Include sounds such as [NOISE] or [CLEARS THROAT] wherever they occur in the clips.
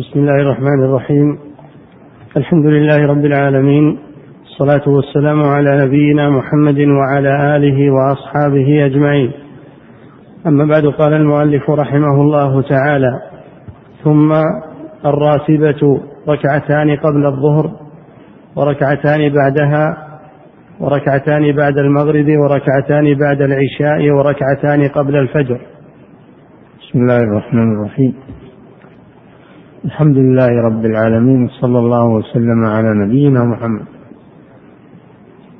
بسم الله الرحمن الرحيم. الحمد لله رب العالمين. الصلاة والسلام على نبينا محمد وعلى آله وأصحابه أجمعين. أما بعد قال المؤلف رحمه الله تعالى ثم الراتبة ركعتان قبل الظهر وركعتان بعدها وركعتان بعد المغرب وركعتان بعد العشاء وركعتان قبل الفجر. بسم الله الرحمن الرحيم. الحمد لله رب العالمين صلى الله وسلم على نبينا محمد.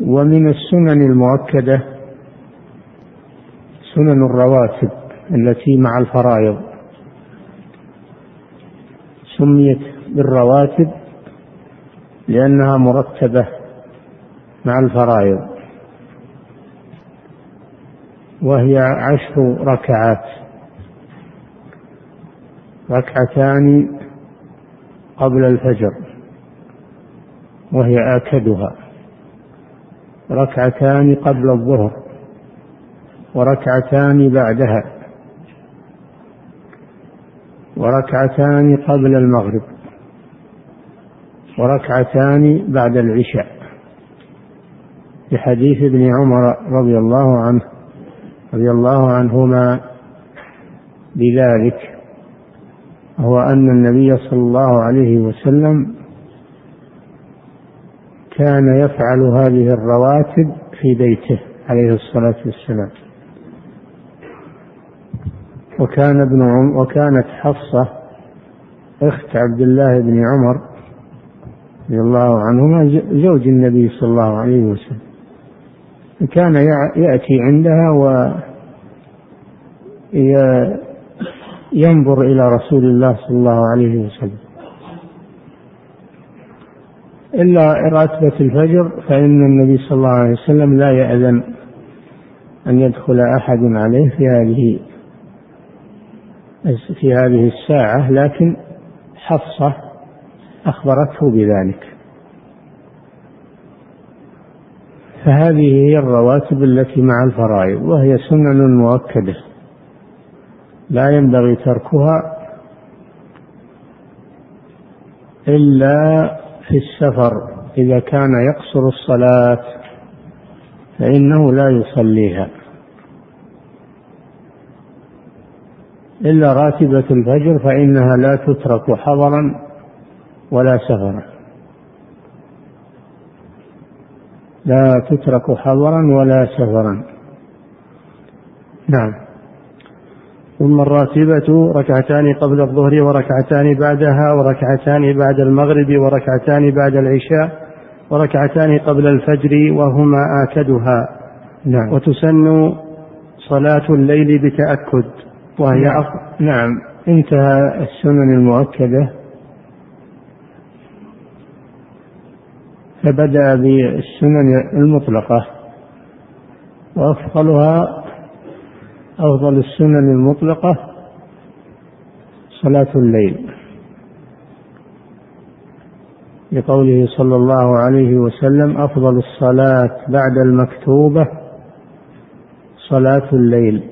ومن السنن المؤكدة سنن الرواتب التي مع الفرائض. سميت بالرواتب لأنها مرتبة مع الفرائض. وهي عشر ركعات. ركعتان قبل الفجر وهي آكدها. ركعتان قبل الظهر وركعتان بعدها وركعتان قبل المغرب وركعتان بعد العشاء. بحديث ابن عمر رضي الله عنه رضي الله عنهما بذلك. هو أن النبي صلى الله عليه وسلم كان يفعل هذه الرواتب في بيته عليه الصلاة والسلام. وكان ابن عم وكانت حفصة أخت عبد الله بن عمر رضي الله عنهما زوج النبي صلى الله عليه وسلم. كان يأتي عندها و ينظر إلى رسول الله صلى الله عليه وسلم. إلا راتبة الفجر فإن النبي صلى الله عليه وسلم لا يأذن أن يدخل أحد عليه في هذه في هذه الساعة لكن حفصة أخبرته بذلك. فهذه هي الرواتب التي مع الفرائض وهي سنن مؤكدة. لا ينبغي تركها إلا في السفر إذا كان يقصر الصلاة فإنه لا يصليها. إلا راتبة الفجر فإنها لا تترك حضرا ولا سفرا. لا تترك حضرا ولا سفرا. نعم. ثم الراتبة ركعتان قبل الظهر وركعتان بعدها وركعتان بعد المغرب وركعتان بعد العشاء وركعتان قبل الفجر وهما آكدها. نعم. وتسن صلاة الليل بتأكد. وهي نعم, نعم. انتهى السنن المؤكدة. فبدأ بالسنن المطلقة. وأفضلها أفضل السنن المطلقة صلاة الليل. لقوله صلى الله عليه وسلم أفضل الصلاة بعد المكتوبة صلاة الليل.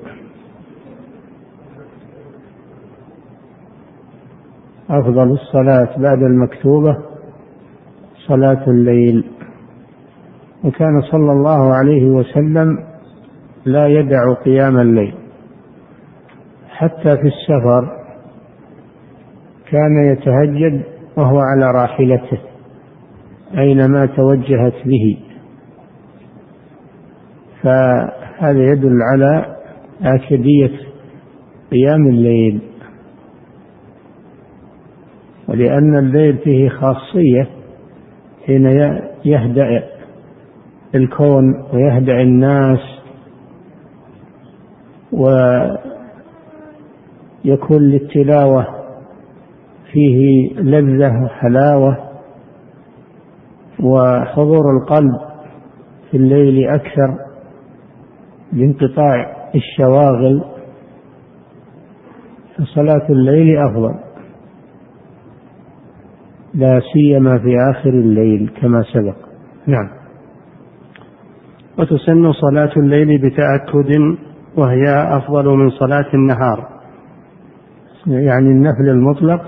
أفضل الصلاة بعد المكتوبة صلاة الليل. وكان صلى الله عليه وسلم لا يدع قيام الليل. حتى في السفر كان يتهجد وهو على راحلته أينما توجهت به. فهذا يدل على آكدية قيام الليل. ولأن الليل فيه خاصية حين يهدأ الكون ويهدأ الناس ويكون للتلاوة فيه لذة وحلاوة وحضور القلب في الليل أكثر بانقطاع الشواغل فصلاة الليل أفضل. لا سيما في آخر الليل كما سبق. نعم. وتسن صلاة الليل بتأكد وهي أفضل من صلاة النهار. يعني النفل المطلق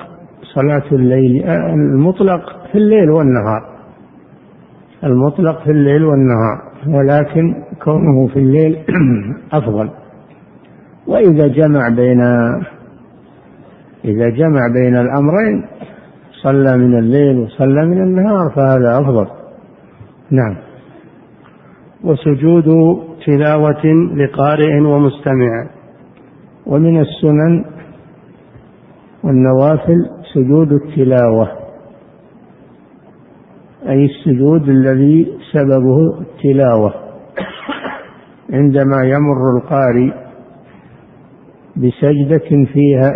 صلاة الليل المطلق في الليل والنهار. المطلق في الليل والنهار ولكن كونه في الليل [CLEARS THROAT] أفضل. وإذا جمع بين إذا جمع بين الأمرين صلى من الليل وصلى من النهار فهذا أفضل. نعم. وسجود تلاوة لقارئ ومستمع. ومن السنن والنوافل سجود التلاوة أي السجود الذي سببه التلاوة. عندما يمر القارئ بسجدة فيها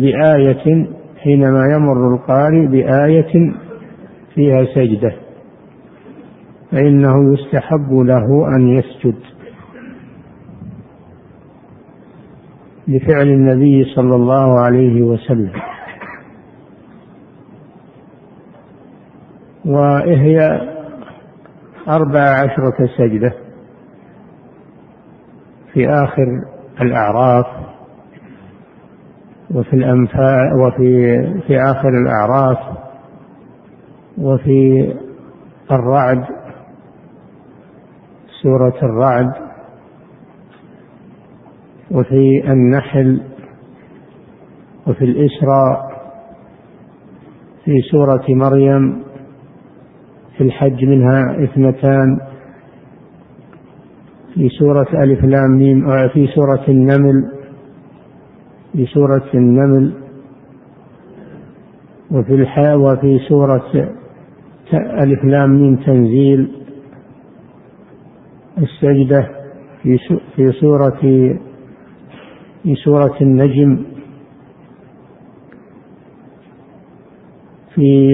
بآية حينما يمر القارئ بآية فيها سجدة فإنه يستحب له أن يسجد. لفعل النبي صلى الله عليه وسلم. وهي أربع عشرة سجدة في آخر الأعراف وفي الأنفال وفي في آخر الأعراف وفي الرعد سورة الرعد. وفي النحل وفي الإسراء في سورة مريم في الحج منها اثنتان في سورة ألف لام ميم في سورة النمل في سورة النمل وفي الحاء وفي سورة ألف لام ميم تنزيل السجدة في في سورة في سورة النجم في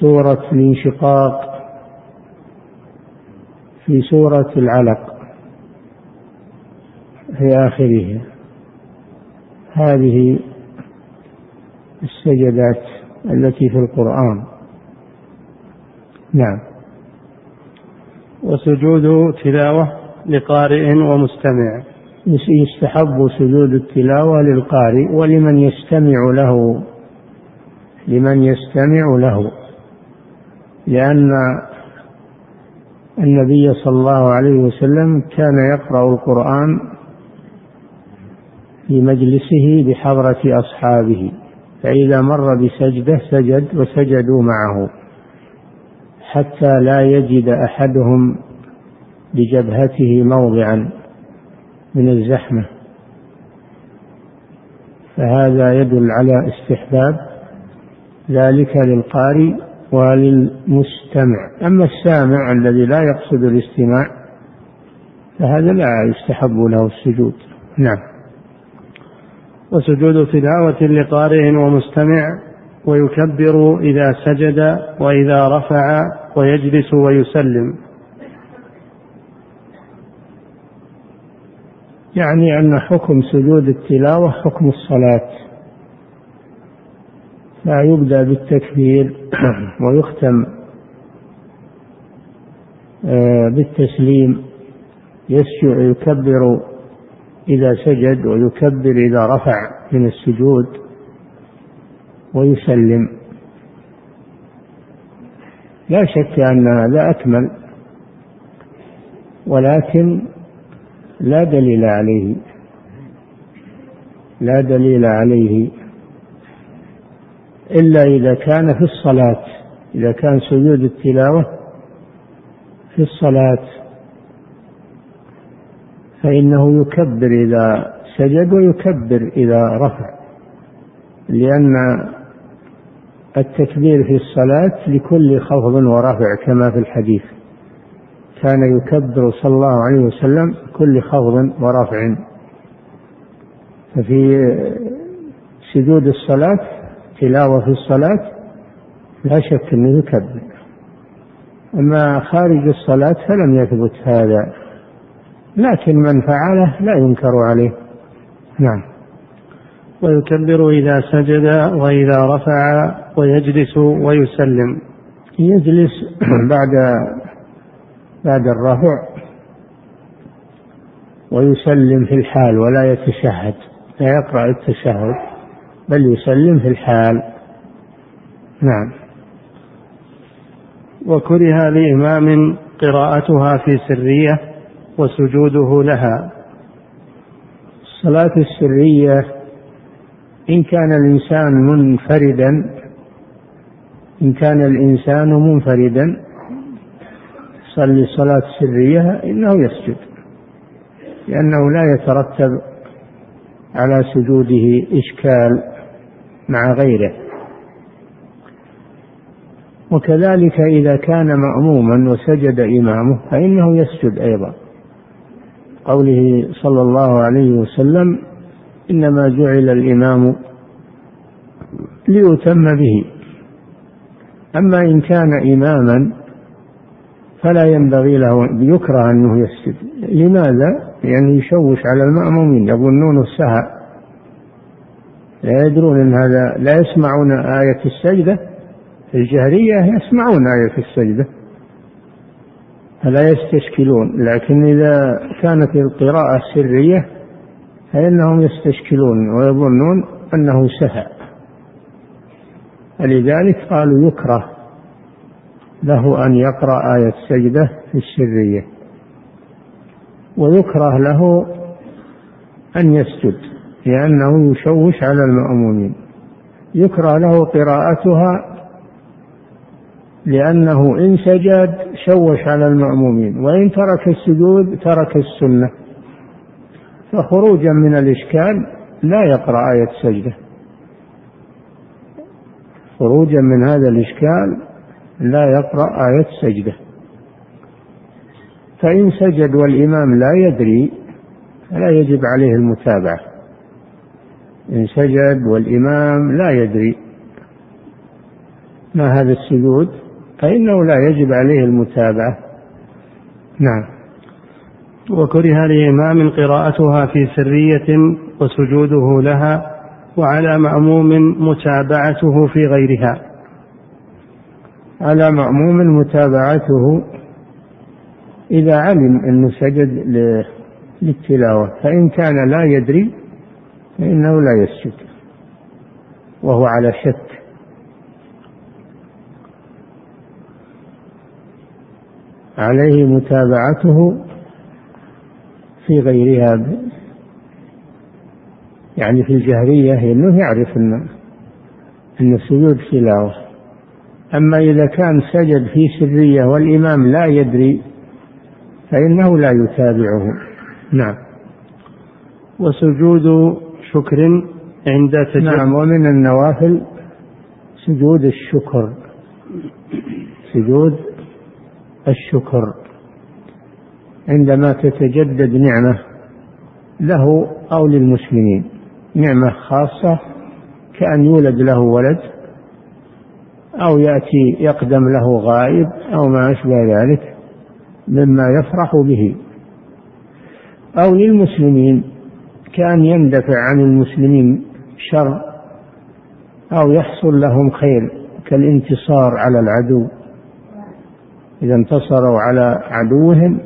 سورة الانشقاق في سورة العلق في آخره. هذه السجدات التي في القرآن. نعم. وسجود تلاوة لقارئ ومستمع. يستحب سجود التلاوة للقارئ ولمن يستمع له لمن يستمع له. لأن النبي صلى الله عليه وسلم كان يقرأ القرآن في مجلسه بحضرة أصحابه فإذا مر بسجدة سجد وسجدوا معه حتى لا يجد أحدهم بجبهته موضعا. من الزحمة. فهذا يدل على استحباب ذلك للقارئ وللمستمع. أما السامع الذي لا يقصد الاستماع فهذا لا يستحب له السجود. نعم. وسجود تلاوة لقارئ ومستمع ويكبر إذا سجد وإذا رفع ويجلس ويسلم. يعني أن حكم سجود التلاوة حكم الصلاة. لا يبدأ بالتكبير [CLEARS THROAT] ويختم آه، بالتسليم. يسجد يكبر إذا سجد ويكبر إذا رفع من السجود ويسلم. لا شك أن هذا أكمل ولكن لا دليل عليه. لا دليل عليه. إلا إذا كان في الصلاة إذا كان سجود التلاوة في الصلاة. فإنه يكبر إذا سجد ويكبر إذا رفع. لأن التكبير في الصلاة لكل خفض ورفع كما في الحديث. كان يكبر صلى الله عليه وسلم كل خفض ورفع. ففي سجود الصلاة تلاوة في الصلاة لا شك أنه يكبر. أما خارج الصلاة فلم يثبت هذا لكن من فعله لا ينكر عليه. نعم. ويكبر إذا سجد وإذا رفع ويجلس ويسلم. يجلس بعد بعد الرفع ويسلم في الحال ولا يتشهد لا يقرأ التشهد بل يسلم في الحال. نعم. وكره لإمام قراءتها في سرية وسجوده لها. الصلاة السرية إن كان الإنسان منفردا إن كان الإنسان منفردا صلي صلاة سرية إنه يسجد لأنه لا يترتب على سجوده إشكال مع غيره. وكذلك إذا كان مأموما وسجد إمامه فإنه يسجد أيضا. قوله صلى الله عليه وسلم إنما جعل الإمام ليتم به. أما إن كان إماما فلا ينبغي له يكره أنه يسجد. لماذا؟ لأنه يشوش على المأمومين يظنون السهى لا يدرون أن هذا لا يسمعون آية السجدة. الجهرية يسمعون آية السجدة. فلا يستشكلون. لكن إذا كانت القراءة سرية فإنهم يستشكلون ويظنون أنه سهى فلذلك قالوا يكره له أن يقرأ آية السجدة في السرية. ويكره له أن يسجد لأنه يشوش على المأمومين. يكره له قراءتها لأنه إن سجد شوش على المأمومين وإن ترك السجود ترك السنة. فخروجا من الإشكال لا يقرأ آية السجدة. خروجا من هذا الإشكال لا يقرأ آية السجدة فإن سجد والإمام لا يدري فلا يجب عليه المتابعة. إن سجد والإمام لا يدري. ما هذا السجود؟ فإنه لا يجب عليه المتابعة. نعم. وكره لإمام قراءتها في سرية وسجوده لها وعلى مأموم متابعته في غيرها. على مأموم متابعته إذا علم أنه سجد للتلاوة فإن كان لا يدري فإنه لا يسجد وهو على شك. عليه متابعته في غيرها يعني في الجهرية أنه يعرف أن السجود تلاوة. أما إذا كان سجد في سرية والإمام لا يدري فإنه لا يتابعه. نعم. وسجود شكر عند تجد نعم ومن النوافل سجود الشكر. سجود الشكر. عندما تتجدد نعمة له أو للمسلمين. نعمة خاصة كأن يولد له ولد أو يأتي يقدم له غائب أو ما أشبه ذلك مما يفرح به. أو للمسلمين كأن يندفع عن المسلمين شر أو يحصل لهم خير كالانتصار على العدو. إذا انتصروا على عدوهم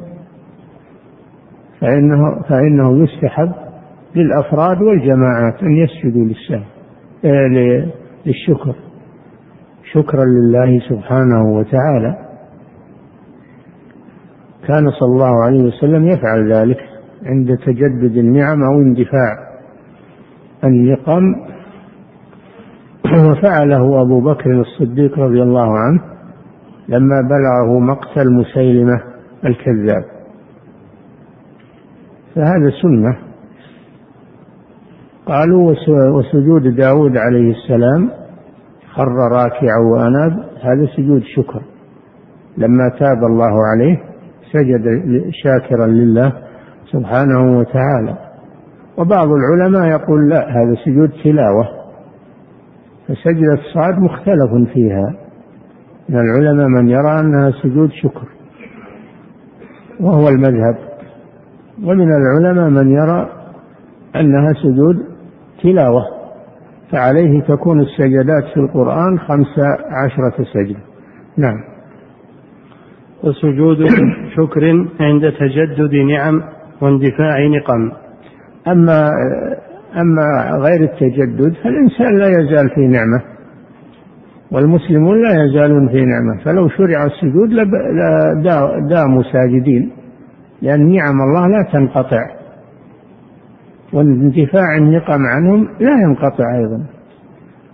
فإنه فإنه يستحب للأفراد والجماعات أن يسجدوا آه، للشكر. شكرا لله سبحانه وتعالى. كان صلى الله عليه وسلم يفعل ذلك عند تجدد النعم أو اندفاع النقم. وفعله أبو بكر الصديق رضي الله عنه لما بلغه مقتل مسيلمة الكذاب. فهذا سنة. قالوا وسجود داود عليه السلام خر راكعا وأناب هذا سجود شكر. لما تاب الله عليه سجد شاكرا لله سبحانه وتعالى. وبعض العلماء يقول لا هذا سجود تلاوة. فسجدة الصاد مختلف فيها. من العلماء من يرى أنها سجود شكر. وهو المذهب. ومن العلماء من يرى أنها سجود تلاوة. فعليه تكون السجدات في القرآن خمس عشرة سجدة. نعم. وسجود [COUGHS] شكر عند تجدد نعم واندفاع نقم. أما أما غير التجدد فالإنسان لا يزال في نعمة والمسلمون لا يزالون في نعمة. فلو شرع السجود لداموا ساجدين لأن نعم الله لا تنقطع. واندفاع النقم عنهم لا ينقطع أيضا.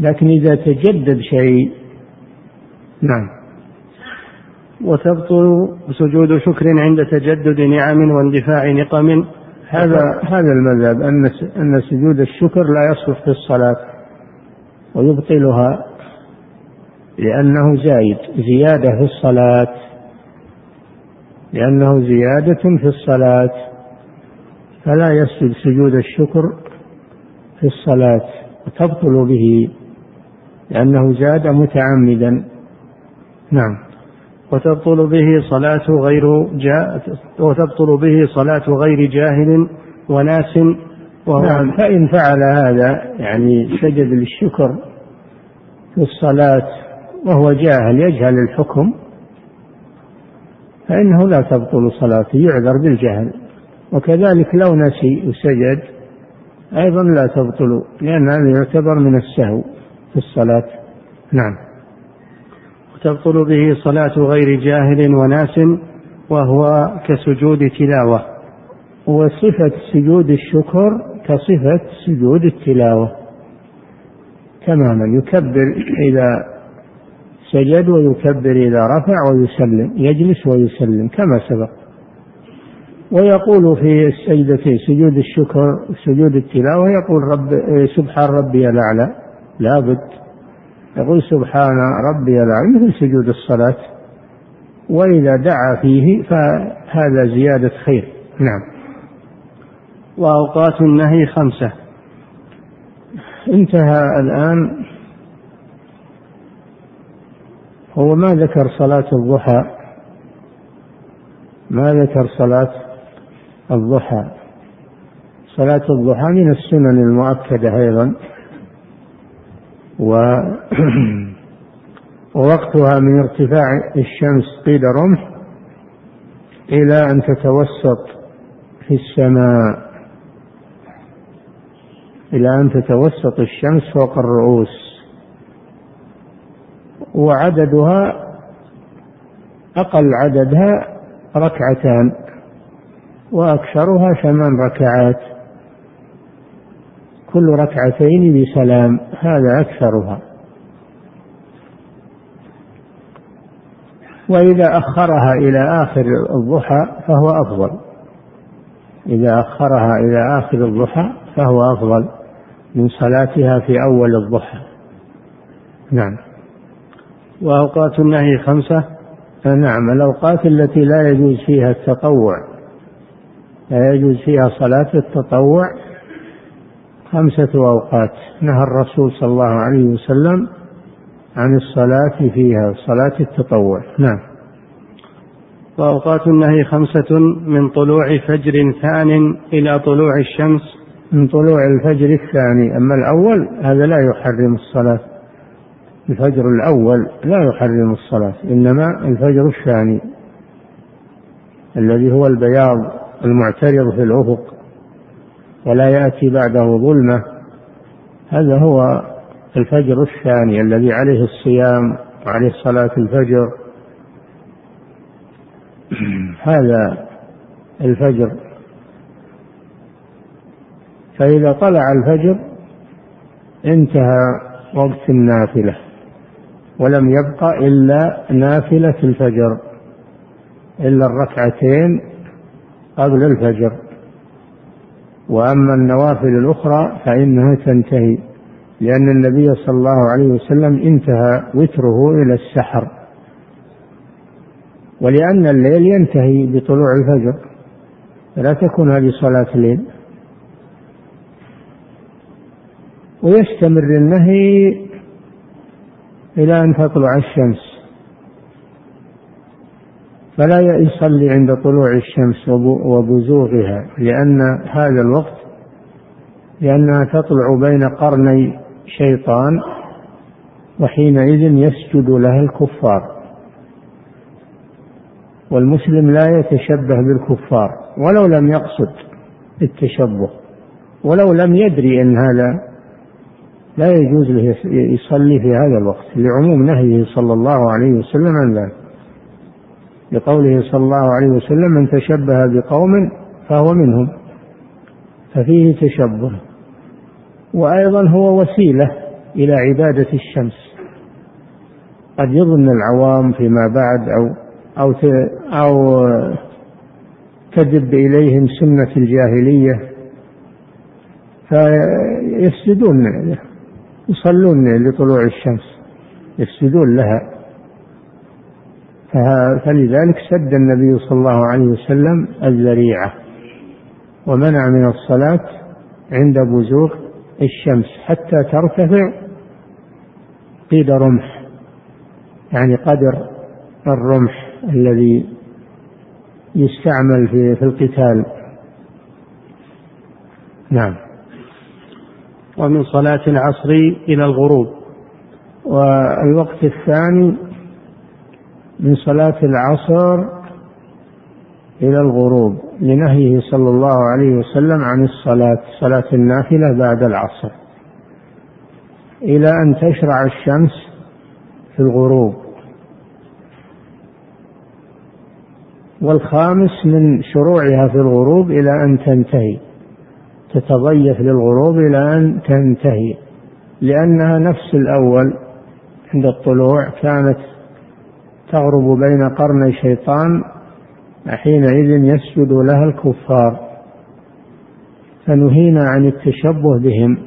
لكن إذا تجدد شيء نعم. وتبطل سجود شكر عند تجدد نعم واندفاع نقم. هذا هذا المذهب أن أن سجود الشكر لا يصلح في الصلاة ويبطلها لأنه زايد زيادة في الصلاة. لأنه زيادة في الصلاة. فلا يسجد سجود الشكر في الصلاة وتبطل به لأنه زاد متعمدا. نعم. وتبطل به صلاة غير جا وتبطل به صلاة غير جاهل وناس. وهو نعم. فإن فعل هذا يعني سجد للشكر في الصلاة وهو جاهل يجهل الحكم فإنه لا تبطل صلاته يعذر بالجهل. وكذلك لو نسي وسجد أيضا لا تبطل لأن هذا يعتبر من السهو في الصلاة. نعم. وتبطل به صلاة غير جاهل وناس وهو كسجود تلاوة وصفة سجود الشكر كصفة سجود التلاوة. تماما يكبر إذا سجد ويكبر إذا رفع ويسلم يجلس ويسلم كما سبق. ويقول في السجدتين سجود الشكر سجود التلاوة يقول رب سبحان ربي الأعلى. لابد. يقول سبحان ربي الأعلى مثل سجود الصلاة. وإذا دعا فيه فهذا زيادة خير. نعم. وأوقات النهي خمسة. انتهى الآن. هو ما ذكر صلاة الضحى؟ ما ذكر صلاة الضحى. صلاة الضحى من السنن المؤكدة أيضا. و [CLEARS THROAT] ووقتها من ارتفاع الشمس قيد رمح إلى أن تتوسط في السماء. إلى أن تتوسط الشمس فوق الرؤوس. وعددها أقل عددها ركعتان. وأكثرها ثمان ركعات. كل ركعتين بسلام هذا أكثرها. وإذا أخرها إلى آخر الضحى فهو أفضل. إذا أخرها إلى آخر الضحى فهو أفضل من صلاتها في أول الضحى. نعم. وأوقات النهي خمسة نعم الأوقات التي لا يجوز فيها التطوع. لا يجوز فيها صلاة التطوع. خمسة أوقات نهى الرسول صلى الله عليه وسلم عن الصلاة فيها صلاة التطوع. نعم. وأوقات النهي خمسة من طلوع فجر ثان إلى طلوع الشمس. من طلوع الفجر الثاني. أما الأول هذا لا يحرم الصلاة. الفجر الأول لا يحرم الصلاة إنما الفجر الثاني الذي هو البياض. المعترض في الأفق ولا يأتي بعده ظلمة هذا هو الفجر الثاني الذي عليه الصيام وعليه صلاة الفجر. هذا الفجر. فإذا طلع الفجر انتهى وقت النافلة ولم يبق إلا نافلة الفجر إلا الركعتين قبل الفجر. وأما النوافل الأخرى فإنها تنتهي لأن النبي صلى الله عليه وسلم انتهى وتره إلى السحر. ولأن الليل ينتهي بطلوع الفجر فلا تكون هذه صلاة الليل. ويستمر النهي إلى أن تطلع الشمس. فلا يصلي عند طلوع الشمس وبزوغها لأن هذا الوقت لأنها تطلع بين قرني شيطان وحينئذ يسجد لها الكفار. والمسلم لا يتشبه بالكفار ولو لم يقصد التشبه ولو لم يدري أن هذا لا يجوز له يصلي في هذا الوقت لعموم نهيه صلى الله عليه وسلم عن ذلك. لقوله صلى الله عليه وسلم من تشبه بقوم فهو منهم. ففيه تشبه. وأيضا هو وسيلة إلى عبادة الشمس. قد يظن العوام فيما بعد أو أو أو تدب إليهم سنة الجاهلية. فيفسدون يصلون لطلوع الشمس يفسدون لها. فلذلك سد النبي صلى الله عليه وسلم الذريعة ومنع من الصلاة عند بزوغ الشمس حتى ترتفع قيد رمح يعني قدر الرمح الذي يستعمل في في القتال. نعم. ومن صلاة العصر إلى الغروب. والوقت الثاني من صلاة العصر إلى الغروب لنهيه صلى الله عليه وسلم عن الصلاة صلاة النافلة بعد العصر. إلى أن تشرع الشمس في الغروب. والخامس من شروعها في الغروب إلى أن تنتهي. تتضيف للغروب إلى أن تنتهي. لأنها نفس الأول عند الطلوع كانت تغرب بين قرني شيطان حينئذ يسجد لها الكفار. فنهينا عن التشبه بهم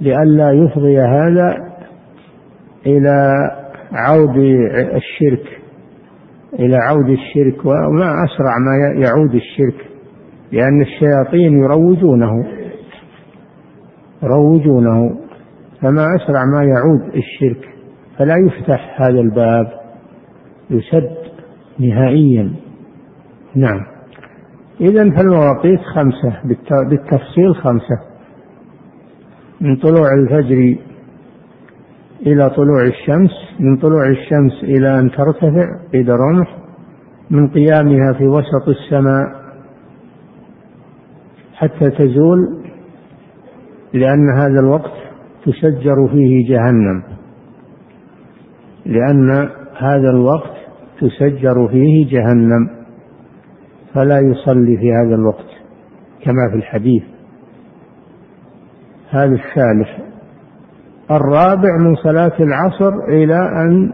لئلا يفضي هذا إلى عود الشرك إلى عود الشرك وما أسرع ما يعود الشرك لأن الشياطين يروجونه يروجونه فما أسرع ما يعود الشرك. فلا يفتح هذا الباب يسد نهائيا. نعم. إذا فالمواقيت خمسة بالتفصيل خمسة. من طلوع الفجر إلى طلوع الشمس من طلوع الشمس إلى أن ترتفع قيد رمح من قيامها في وسط السماء حتى تزول لأن هذا الوقت تسجر فيه جهنم. لأن هذا الوقت تسجر فيه جهنم فلا يصلي في هذا الوقت كما في الحديث. هذا الثالث الرابع من صلاة العصر إلى أن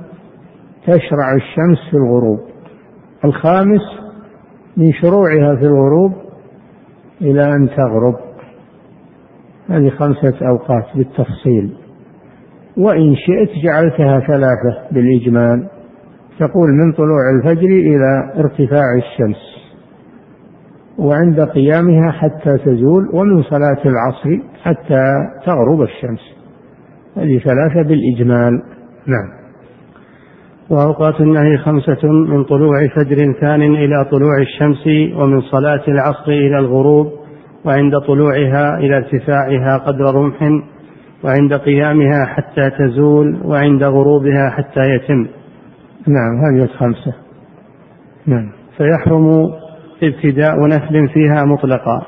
تشرع الشمس في الغروب. الخامس من شروعها في الغروب إلى أن تغرب. هذه خمسة أوقات بالتفصيل. وإن شئت جعلتها ثلاثة بالإجمال. تقول من طلوع الفجر إلى ارتفاع الشمس. وعند قيامها حتى تزول ومن صلاة العصر حتى تغرب الشمس. هذه ثلاثة بالإجمال. نعم. وأوقات النهي خمسة من طلوع فجر ثان إلى طلوع الشمس ومن صلاة العصر إلى الغروب وعند طلوعها إلى ارتفاعها قدر رمح وعند قيامها حتى تزول وعند غروبها حتى يتم. نعم هذه الخمسة. نعم. فيحرم ابتداء نفل فيها مطلقا.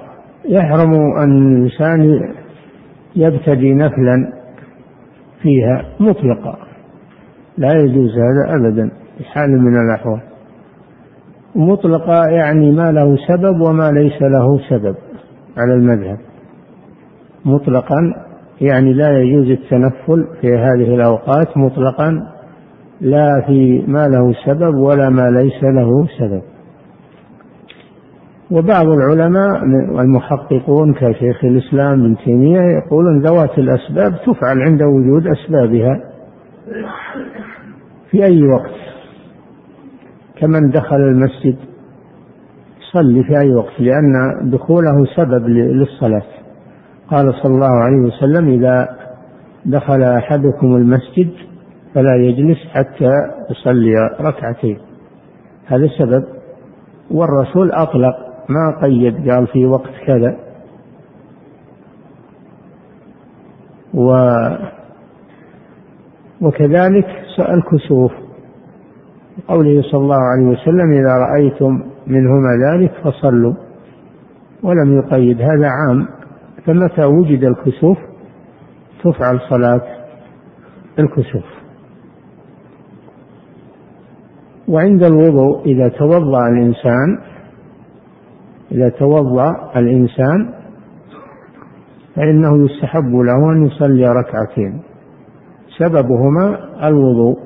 يحرم أن الإنسان يبتدي نفلا فيها مطلقا. لا يجوز هذا أبدا في حال من الأحوال. مطلقة يعني ما له سبب وما ليس له سبب على المذهب. مطلقا يعني لا يجوز التنفل في هذه الأوقات مطلقا لا في ما له سبب ولا ما ليس له سبب. وبعض العلماء والمحققون كشيخ الإسلام ابن تيمية يقولون ذوات الأسباب تفعل عند وجود أسبابها في أي وقت. كمن دخل المسجد صلي في أي وقت لأن دخوله سبب للصلاة. قال صلى الله عليه وسلم إذا دخل أحدكم المسجد فلا يجلس حتى يصلي ركعتين. هذا سبب والرسول أطلق ما قيد قال في وقت كذا. و وكذلك الكسوف قوله صلى الله عليه وسلم إذا رأيتم منهما ذلك فصلوا. ولم يقيد هذا عام. فمتى وجد الكسوف؟ تفعل صلاة الكسوف. وعند الوضوء إذا توضأ الإنسان إذا توضأ الإنسان فإنه يستحب له أن يصلي ركعتين. سببهما الوضوء.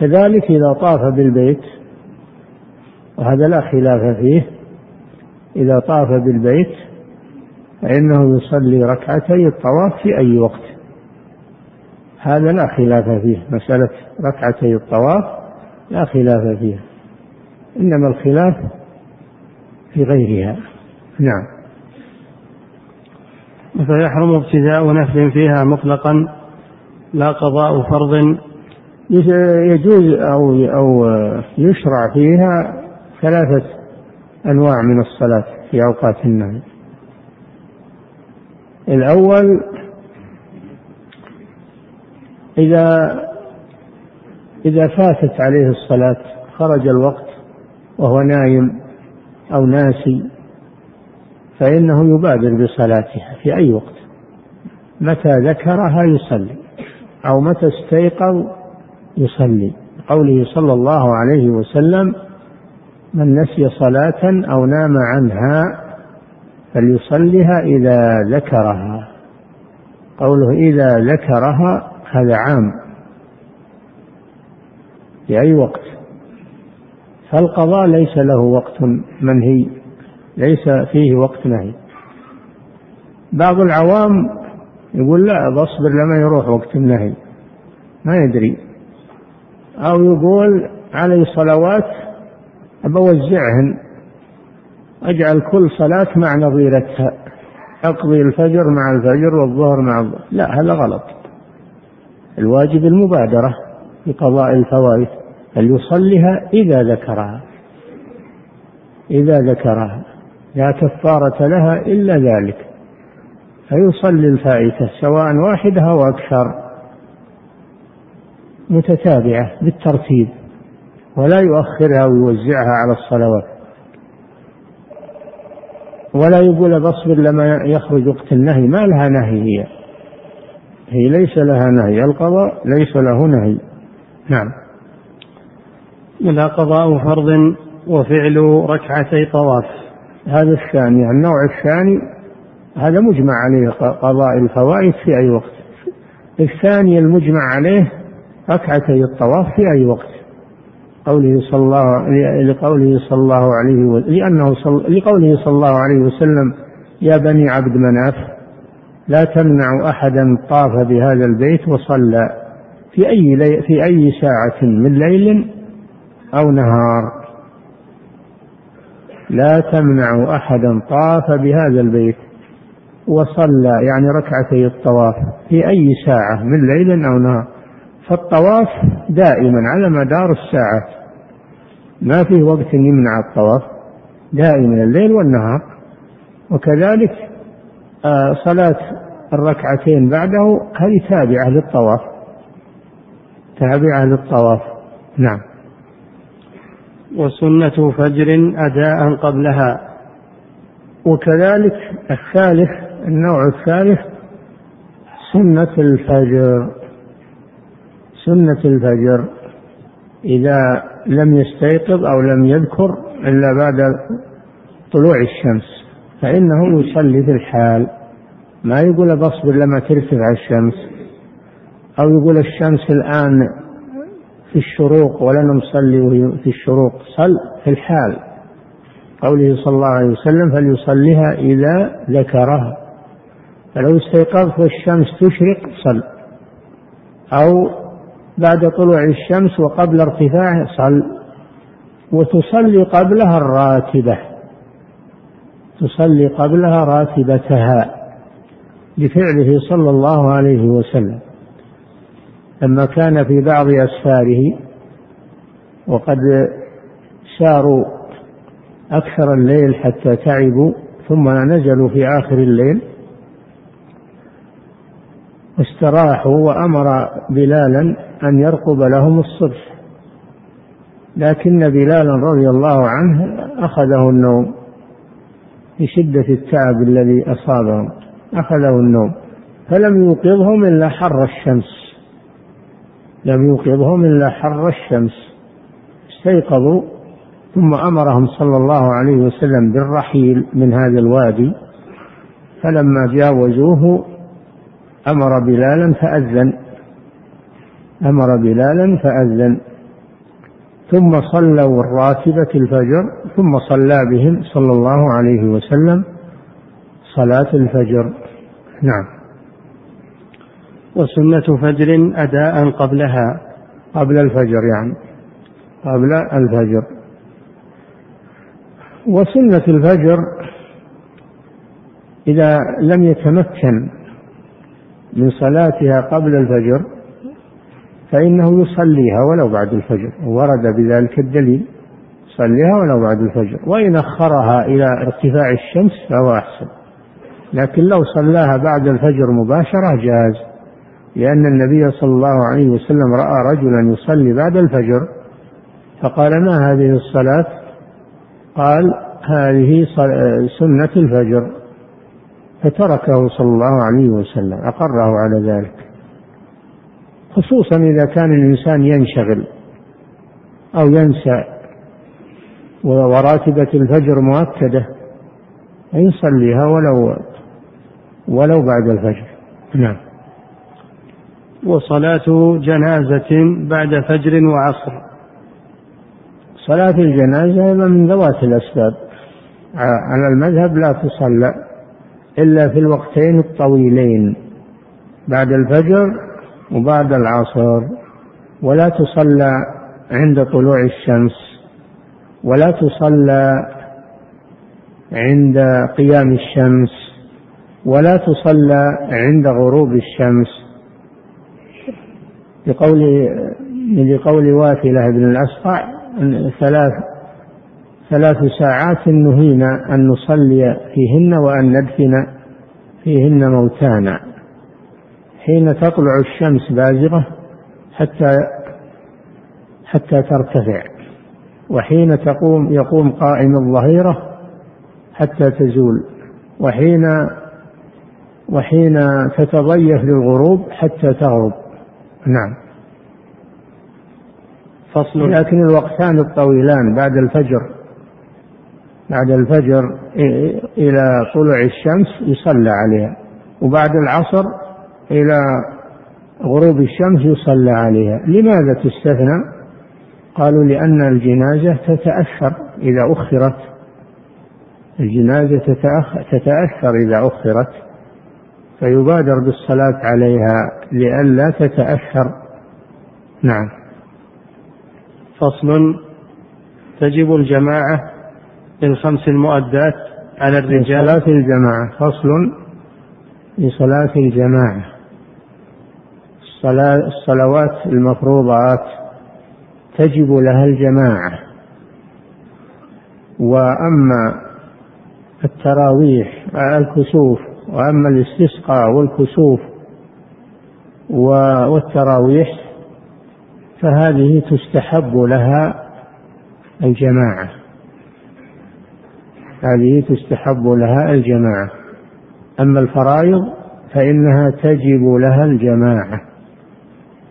كذلك إذا طاف بالبيت وهذا لا خلاف فيه إذا طاف بالبيت فإنه يصلي ركعتي الطواف في أي وقت. هذا لا خلاف فيه. مسألة ركعتي الطواف لا خلاف فيها. إنما الخلاف في غيرها. نعم. فيحرم ابتداء نفل فيها مطلقا لا قضاء فرض. يجوز أو أو يشرع فيها ثلاثة أنواع من الصلاة في أوقات النهي. الأول إذا إذا فاتت عليه الصلاة خرج الوقت وهو نايم أو ناسي فإنه يبادر بصلاتها في أي وقت. متى ذكرها يصلي أو متى استيقظ يصلي. قوله صلى الله عليه وسلم من نسي صلاة أو نام عنها فليصلها إذا ذكرها. قوله إذا ذكرها هذا عام. في أي وقت؟ فالقضاء ليس له وقت منهي ليس فيه وقت نهي. بعض العوام يقول لا بصبر لما يروح وقت النهي. ما يدري. أو يقول علي صلوات أبوزعهن. أجعل كل صلاة مع نظيرتها. أقضي الفجر مع الفجر والظهر مع الظهر. لا هذا غلط. الواجب المبادرة بقضاء الفوائد فليصلها إذا ذكرها. إذا ذكرها. لا كفارة لها إلا ذلك. فيصلي الفائتة سواء واحدة أو أكثر. متتابعة بالترتيب. ولا يؤخرها ويوزعها على الصلوات. ولا يقول بصبر لما يخرج وقت النهي. ما لها نهي هي. هي ليس لها نهي. القضاء ليس له نهي. نعم. لا قضاء فرض وفعل ركعتي طواف. هذا الثاني النوع الثاني هذا مجمع عليه قضاء الفوائد في أي وقت. الثاني المجمع عليه ركعتي الطواف في أي وقت. قوله صلى الله لقوله صلى الله عليه وسلم لأنه صل لقوله صلى الله عليه وسلم يا بني عبد مناف لا تمنع أحدا طاف بهذا البيت وصلى في أي لي في أي ساعة من ليل أو نهار. لا تمنع أحدا طاف بهذا البيت وصلى يعني ركعتي الطواف في أي ساعة من ليل أو نهار. فالطواف دائما على مدار الساعات ما فيه وقت يمنع الطواف دائما الليل والنهار. وكذلك آه، صلاة الركعتين بعده هذه تابعة للطواف. تابعة للطواف. نعم. وسنة فجر أداء قبلها. وكذلك الثالث النوع الثالث سنة الفجر. سنة الفجر. إذا لم يستيقظ أو لم يذكر إلا بعد طلوع الشمس فإنه يصلي في الحال. ما يقول بصبر لما ترتفع الشمس أو يقول الشمس الآن في الشروق ولا نصلي في الشروق صل في الحال. قوله صلى الله عليه وسلم فليصليها إذا ذكرها. فلو استيقظت والشمس تشرق صل. أو بعد طلوع الشمس وقبل ارتفاعه صل. وتصلي قبلها الراتبة. تصلي قبلها راتبتها بفعله صلى الله عليه وسلم. لما كان في بعض أسفاره وقد ساروا أكثر الليل حتى تعبوا ثم نزلوا في آخر الليل استراحوا وأمر بلالا أن يرقب لهم الصبح. لكن بلالا رضي الله عنه أخذه النوم لشدة التعب الذي أصابهم. أخذه النوم. فلم يوقظهم إلا حر الشمس. لم يوقظهم إلا حر الشمس. استيقظوا ثم أمرهم صلى الله عليه وسلم بالرحيل من هذا الوادي. فلما جاوزوه أمر بلالا فأذن. أمر بلالا فأذن. ثم صلوا الراتبة الفجر ثم صلى بهم صلى الله عليه وسلم صلاة الفجر. نعم. وسنة فجر أداء قبلها قبل الفجر يعني قبل الفجر. وسنة الفجر إذا لم يتمكن من صلاتها قبل الفجر فإنه يصليها ولو بعد الفجر ورد بذلك الدليل صليها ولو بعد الفجر وإن أخرها إلى ارتفاع الشمس فهو أحسن. لكن لو صلاها بعد الفجر مباشرة جاز لأن النبي صلى الله عليه وسلم رأى رجلا يصلي بعد الفجر فقال ما هذه الصلاة؟ قال هذه سنة الفجر. فتركه صلى الله عليه وسلم أقره على ذلك. خصوصا إذا كان الإنسان ينشغل أو ينسى وراتبة الفجر مؤكدة يصليها ولو ولو بعد الفجر. نعم. وصلاة جنازة بعد فجر وعصر. صلاة الجنازة من ذوات الأسباب. على المذهب لا تصلى. إلا في الوقتين الطويلين بعد الفجر وبعد العصر. ولا تصلى عند طلوع الشمس ولا تصلى عند قيام الشمس ولا تصلى عند غروب الشمس. لقول لقول واثلة بن الأسقع ثلاث ثلاث ساعات نهينا أن نصلي فيهن وأن ندفن فيهن موتانا. حين تطلع الشمس بازغة حتى حتى ترتفع وحين تقوم يقوم قائم الظهيرة حتى تزول وحين وحين تتضيف للغروب حتى تغرب. نعم. فصل. لكن الوقتان الطويلان بعد الفجر. بعد الفجر إلى طلوع الشمس يصلى عليها وبعد العصر إلى غروب الشمس يصلى عليها. لماذا تستثنى؟ قالوا لأن الجنازة تتأثر إذا أخرت. الجنازة تتأثر إذا أخرت فيبادر بالصلاة عليها لئلا تتأثر. نعم. فصل تجب الجماعة للخمس المؤدات على الرجال. صلاة الجماعة. فصل لصلاة الجماعة. الصلاة الصلوات المفروضات تجب لها الجماعة. وأما التراويح الكسوف وأما الاستسقاء والكسوف والتراويح فهذه تستحب لها الجماعة. هذه تستحب لها الجماعة. أما الفرائض فإنها تجب لها الجماعة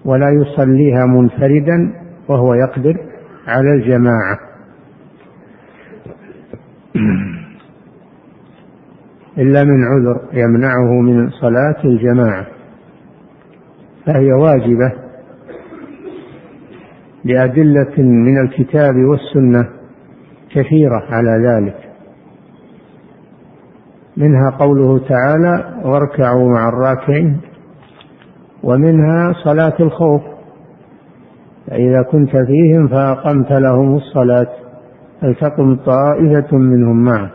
ولا يصليها منفردا وهو يقدر على الجماعة. إلا من عذر يمنعه من صلاة الجماعة فهي واجبة. لأدلة من الكتاب والسنة كثيرة على ذلك. منها قوله تعالى واركعوا مع الراكعين ومنها صلاة الخوف فإذا كنت فيهم فأقمت لهم الصلاة فلتقم طائفة منهم معك.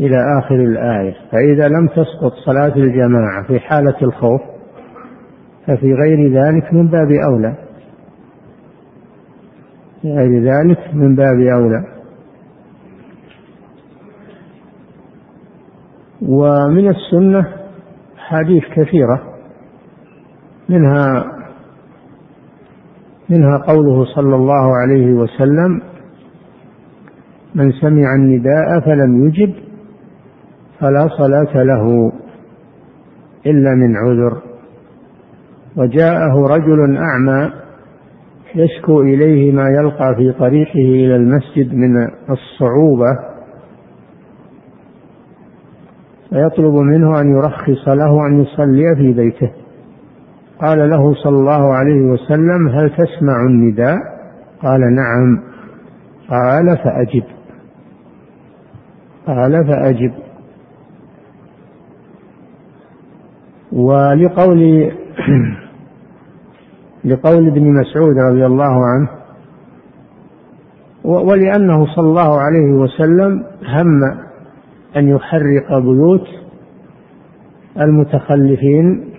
إلى آخر الآية فإذا لم تسقط صلاة الجماعة في حالة الخوف ففي غير ذلك من باب أولى. في غير ذلك من باب أولى. ومن السنة حديث كثيرة منها منها قوله صلى الله عليه وسلم من سمع النداء فلم يجب فلا صلاة له إلا من عذر. وجاءه رجل أعمى يشكو إليه ما يلقى في طريقه إلى المسجد من الصعوبة فيطلب منه أن يرخص له أن يصلي في بيته. قال له صلى الله عليه وسلم هل تسمع النداء؟ قال نعم. قال فأجب. قال فأجب. ولقول [CLEARS THROAT] لقول ابن مسعود رضي الله عنه ولأنه صلى الله عليه وسلم هم أن يحرق بيوت المتخلفين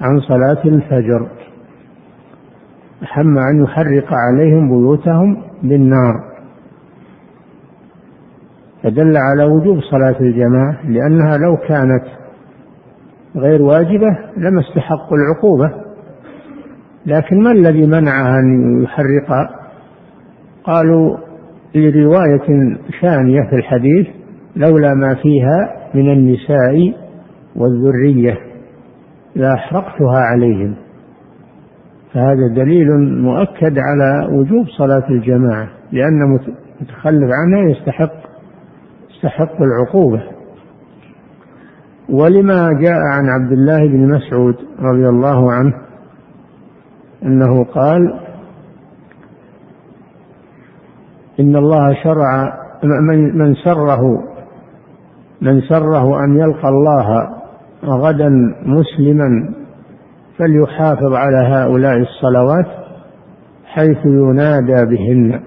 عن صلاة الفجر. هم أن يحرق عليهم بيوتهم بالنار. فدل على وجوب صلاة الجماعة لأنها لو كانت غير واجبة لما استحقوا العقوبة. لكن ما الذي منعها أن يحرق؟ قالوا لرواية ثانية في الحديث لولا ما فيها من النساء والذرية لأحرقتها عليهم. فهذا دليل مؤكد على وجوب صلاة الجماعة لأن متخلف عنها يستحق يستحق العقوبة. ولما جاء عن عبد الله بن مسعود رضي الله عنه أنه قال إن الله شرع من سره من سره أن يلقى الله غدا مسلما فليحافظ على هؤلاء الصلوات حيث ينادى بهن.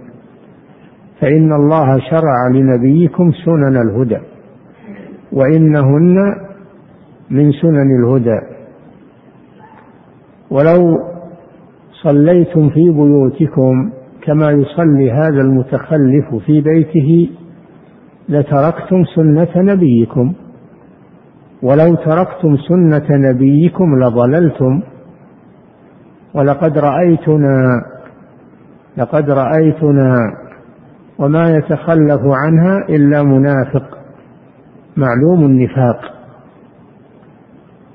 فإن الله شرع لنبيكم سنن الهدى وإنهن من سنن الهدى. ولو صليتم في بيوتكم كما يصلي هذا المتخلف في بيته لتركتم سنة نبيكم. ولو تركتم سنة نبيكم لضللتم. ولقد رأيتنا لقد رأيتنا وما يتخلف عنها إلا منافق معلوم النفاق.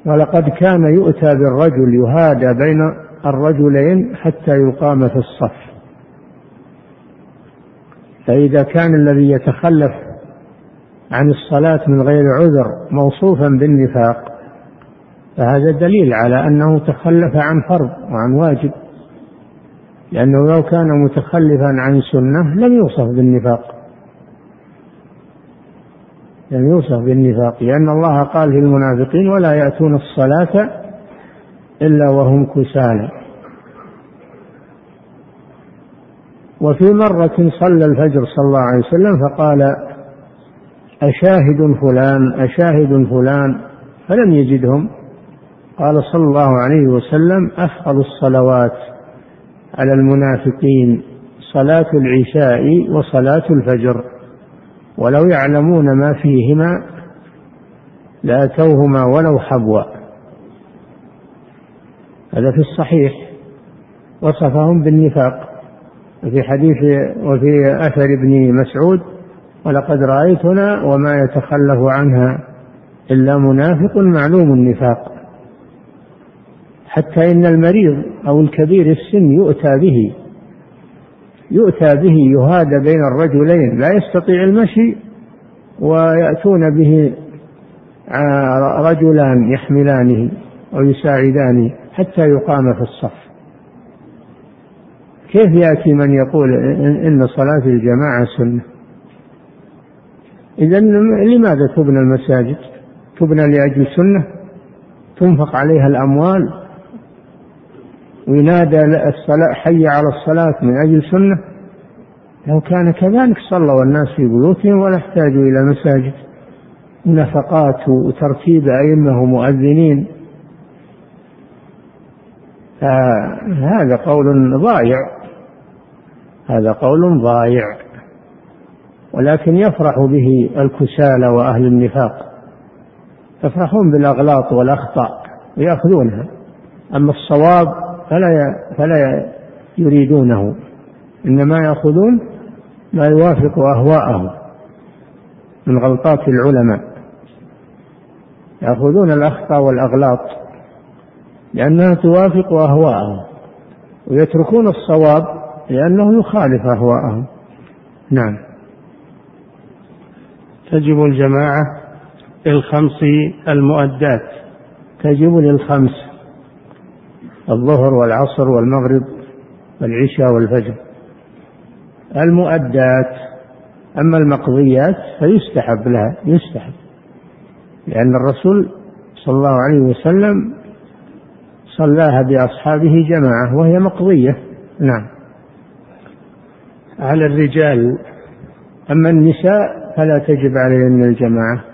ولقد كان يؤتى بالرجل يهادى بين الرجلين حتى يقام في الصف. فإذا كان الذي يتخلف عن الصلاة من غير عذر موصوفا بالنفاق فهذا دليل على أنه تخلف عن فرض وعن واجب لأنه لو كان متخلفا عن سنة لم يوصف بالنفاق. لم يوصف بالنفاق لأن الله قال في المنافقين ولا يأتون الصلاة إلا وهم كسالى. وفي مرة صلى الفجر صلى الله عليه وسلم فقال أشاهد فلان أشاهد فلان فلم يجدهم. قال صلى الله عليه وسلم أفضل الصلوات على المنافقين صلاة العشاء وصلاة الفجر. ولو يعلمون ما فيهما لأتوهما ولو حبوا. هذا في الصحيح وصفهم بالنفاق. وفي حديث وفي أثر ابن مسعود ولقد رأيتنا وما يتخلف عنها إلا منافق معلوم النفاق. حتى إن المريض أو الكبير السن يؤتى به يؤتى به يهادى بين الرجلين لا يستطيع المشي ويأتون به رجلان يحملانه أو يساعدانه حتى يقام في الصف. كيف يأتي من يقول إن صلاة الجماعة سنة؟ إذا لماذا تبنى المساجد؟ تبنى لأجل سنة تنفق عليها الأموال؟ وينادى الصلاة حي على الصلاة من أجل سنة لو كان كذلك صلوا الناس في بيوتهم ولا احتاجوا إلى مساجد. نفقات وترتيب أئمة ومؤذنين. هذا قول ضايع هذا قول ضايع ولكن يفرح به الكسالى وأهل النفاق. يفرحون بالأغلاط والأخطاء ويأخذونها أما الصواب فلا فلا يريدونه. إنما يأخذون ما يوافق أهواءهم من غلطات العلماء. يأخذون الأخطاء والأغلاط لأنها توافق أهواءهم ويتركون الصواب لأنه يخالف أهواءهم. نعم. تجب الجماعة للخمس المؤدات. تجب للخمس. الظهر والعصر والمغرب والعشاء والفجر. المؤدات. أما المقضيات فيستحب لها يستحب. لأن الرسول صلى الله عليه وسلم صلاها بأصحابه جماعة وهي مقضية. نعم. على الرجال. أما النساء فلا تجب عليهن الجماعة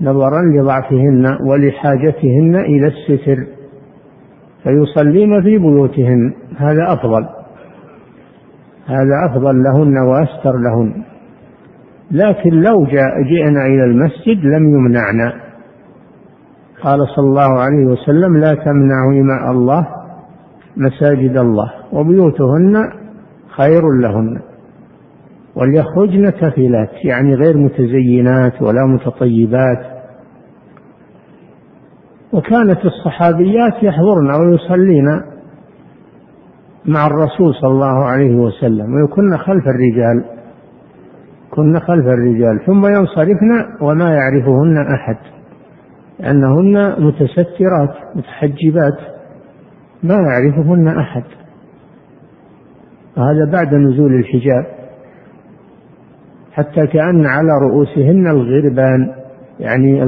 نظرا لضعفهن ولحاجتهن إلى الستر فيصلين في بيوتهن هذا أفضل. هذا أفضل لهن وأستر لهن. لكن لو جاء جئنا إلى المسجد لم يمنعنا. قال صلى الله عليه وسلم لا تمنعوا إماء الله مساجد الله وبيوتهن خير لهن. وليخرجن كفلات يعني غير متزينات ولا متطيبات. وكانت الصحابيات يحضرن ويصلين مع الرسول صلى الله عليه وسلم ويكن خلف الرجال كن خلف الرجال ثم ينصرفن وما يعرفهن أحد لأنهن متسترات متحجبات ما يعرفهن أحد. وهذا بعد نزول الحجاب. حتى كأن على رؤوسهن الغربان يعني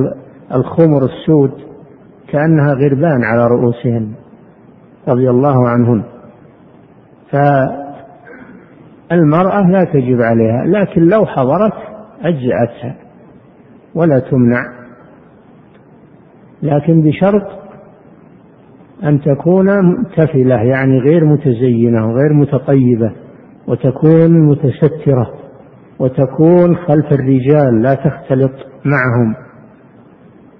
الخمر السود كأنها غربان على رؤوسهن رضي الله عنهن. فالمرأة لا تجب عليها لكن لو حضرت أجزأتها ولا تمنع. لكن بشرط أن تكون كفلة يعني غير متزينة وغير متطيبة وتكون متسترة. وتكون خلف الرجال لا تختلط معهم.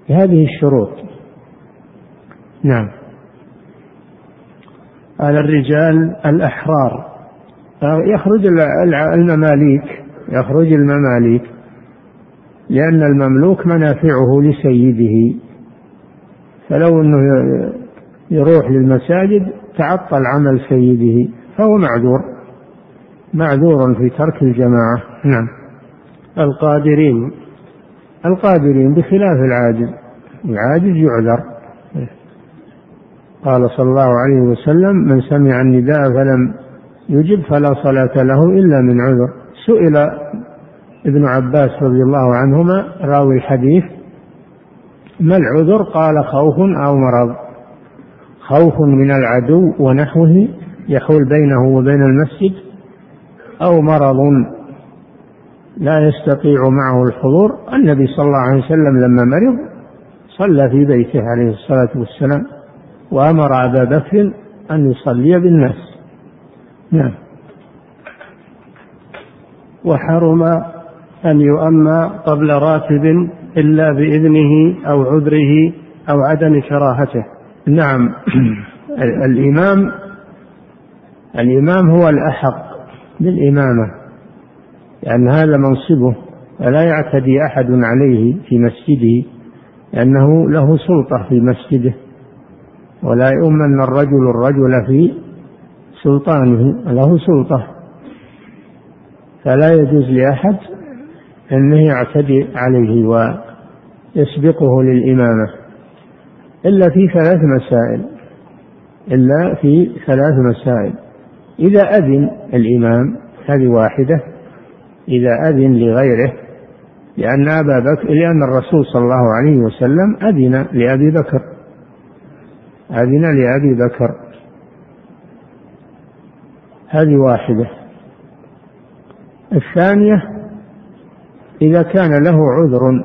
بهذه الشروط. نعم. على الرجال الأحرار. يخرج المماليك يخرج المماليك لأن المملوك منافعه لسيده. فلو أنه يروح للمساجد تعطل عمل سيده فهو معذور. معذور في ترك الجماعة. نعم. القادرين. القادرين بخلاف العاجز. العاجز يعذر. قال صلى الله عليه وسلم من سمع النداء فلم يجب فلا صلاة له إلا من عذر. سئل ابن عباس رضي الله عنهما راوي الحديث ما العذر؟ قال خوف أو مرض. خوف من العدو ونحوه يحول بينه وبين المسجد أو مرض لا يستطيع معه الحضور النبي صلى الله عليه وسلم لما مرض صلى في بيته عليه الصلاة والسلام وأمر أبا بكر أن يصلي بالناس. نعم. وحرم أن يؤمى قبل راتب إلا بإذنه أو عذره أو عدم كراهته. نعم. [CLEARS THROAT] الإمام الإمام هو الأحق. بالإمامة لأن هذا منصبه فلا يعتدي أحد عليه في مسجده لأنه له سلطة في مسجده ولا يؤمن الرجل الرجل في سلطانه له سلطة. فلا يجوز لأحد أنه يعتدي عليه ويسبقه للإمامة إلا في ثلاث مسائل إلا في ثلاث مسائل. إذا أذن الإمام هذه واحدة إذا أذن لغيره لأن أبا بكر لأن الرسول صلى الله عليه وسلم أذن لأبي بكر. أذن لأبي بكر. هذه واحدة. الثانية إذا كان له عذر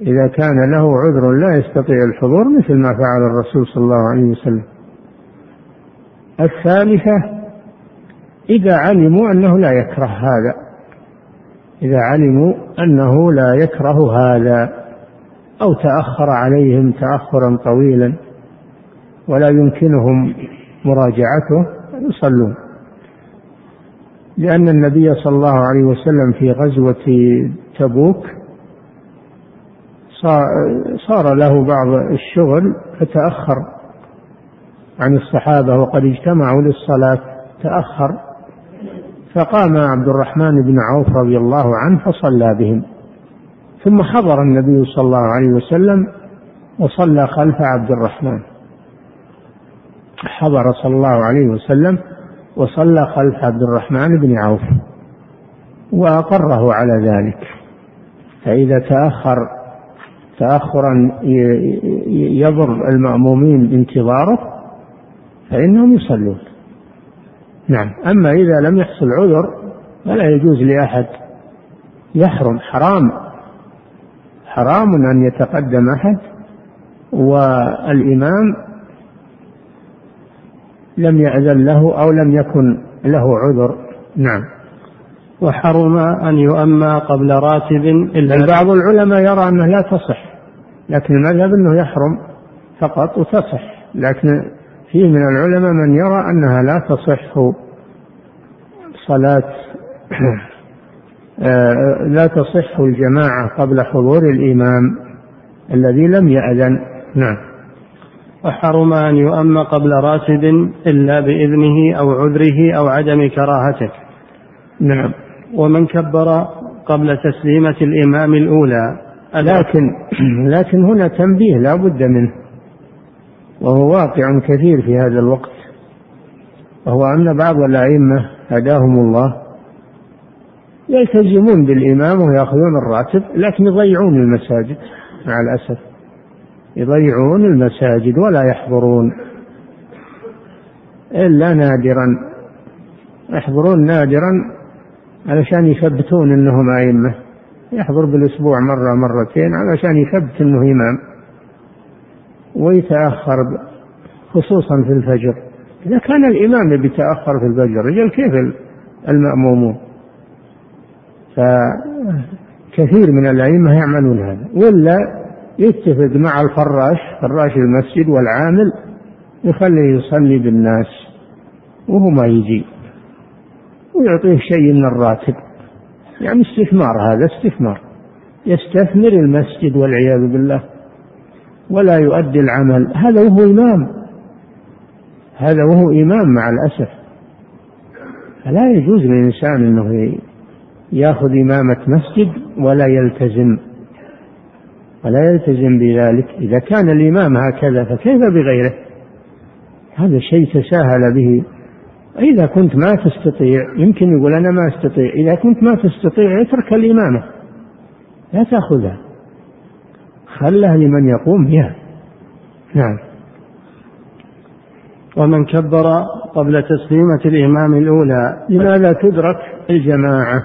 إذا كان له عذر لا يستطيع الحضور مثل ما فعل الرسول صلى الله عليه وسلم. الثالثة إذا علموا أنه لا يكره هذا. إذا علموا أنه لا يكره هذا. أو تأخر عليهم تأخرا طويلا ولا يمكنهم مراجعته يصلون لأن النبي صلى الله عليه وسلم في غزوة تبوك صار له بعض الشغل فتأخر. عن الصحابة وقد اجتمعوا للصلاة تأخر. فقام عبد الرحمن بن عوف رضي الله عنه فصلى بهم. ثم حضر النبي صلى الله عليه وسلم وصلى خلف عبد الرحمن. حضر صلى الله عليه وسلم وصلى خلف عبد الرحمن بن عوف وأقره على ذلك. فإذا تأخر تأخرا يضر المأمومين انتظاره فإنهم يصلون. نعم. أما إذا لم يحصل عذر فلا يجوز لأحد. يحرم حرام. حرام أن يتقدم أحد والإمام لم يأذن له أو لم يكن له عذر. نعم. وحرم أن يؤمى قبل راتب. إلا بعض العلماء يرى أنه لا تصح لكن المذهب أنه يحرم فقط وتصح لكن فيه من العلماء من يرى أنها لا تصح صلاة [CLEARS THROAT] آه، لا تصح الجماعة قبل حضور الإمام الذي لم يأذن. نعم. وحرم أن يؤم قبل راتب إلا بإذنه أو عذره أو عدم كراهته. نعم. ومن كبر قبل تسليمة الإمام الأولى لكن [CLEARS THROAT] لكن هنا تنبيه لا بد منه. وهو واقع كثير في هذا الوقت وهو أن بعض الأئمة هداهم الله يلتزمون بالإمام ويأخذون الراتب لكن يضيعون المساجد مع الأسف. يضيعون المساجد ولا يحضرون إلا نادرا يحضرون نادرا علشان يثبتون إنهم أئمة. يحضر بالأسبوع مرة مرتين علشان يثبت إنه إمام. ويتأخر خصوصا في الفجر. إذا كان الإمام بيتاخر في الفجر رجل كيف المأمومون؟ فكثير من الأئمة يعملون هذا. ولا يتفق مع الفراش فراش المسجد والعامل يخليه يصلي بالناس وهو ما يجي. ويعطيه شيء من الراتب. يعني استثمار هذا استثمار. يستثمر المسجد والعياذ بالله. ولا يؤدي العمل. هذا وهو إمام. هذا وهو إمام مع الأسف. فلا يجوز للإنسان أنه يأخذ إمامة مسجد ولا يلتزم. ولا يلتزم بذلك. إذا كان الإمام هكذا فكيف بغيره؟ هذا شيء تساهل به. إذا كنت ما تستطيع يمكن يقول أنا ما أستطيع. إذا كنت ما تستطيع اترك الإمامة. لا تأخذها. خلها لمن يقوم بها. نعم. ومن كبر قبل تسليمة الإمام الأولى لماذا تدرك الجماعة؟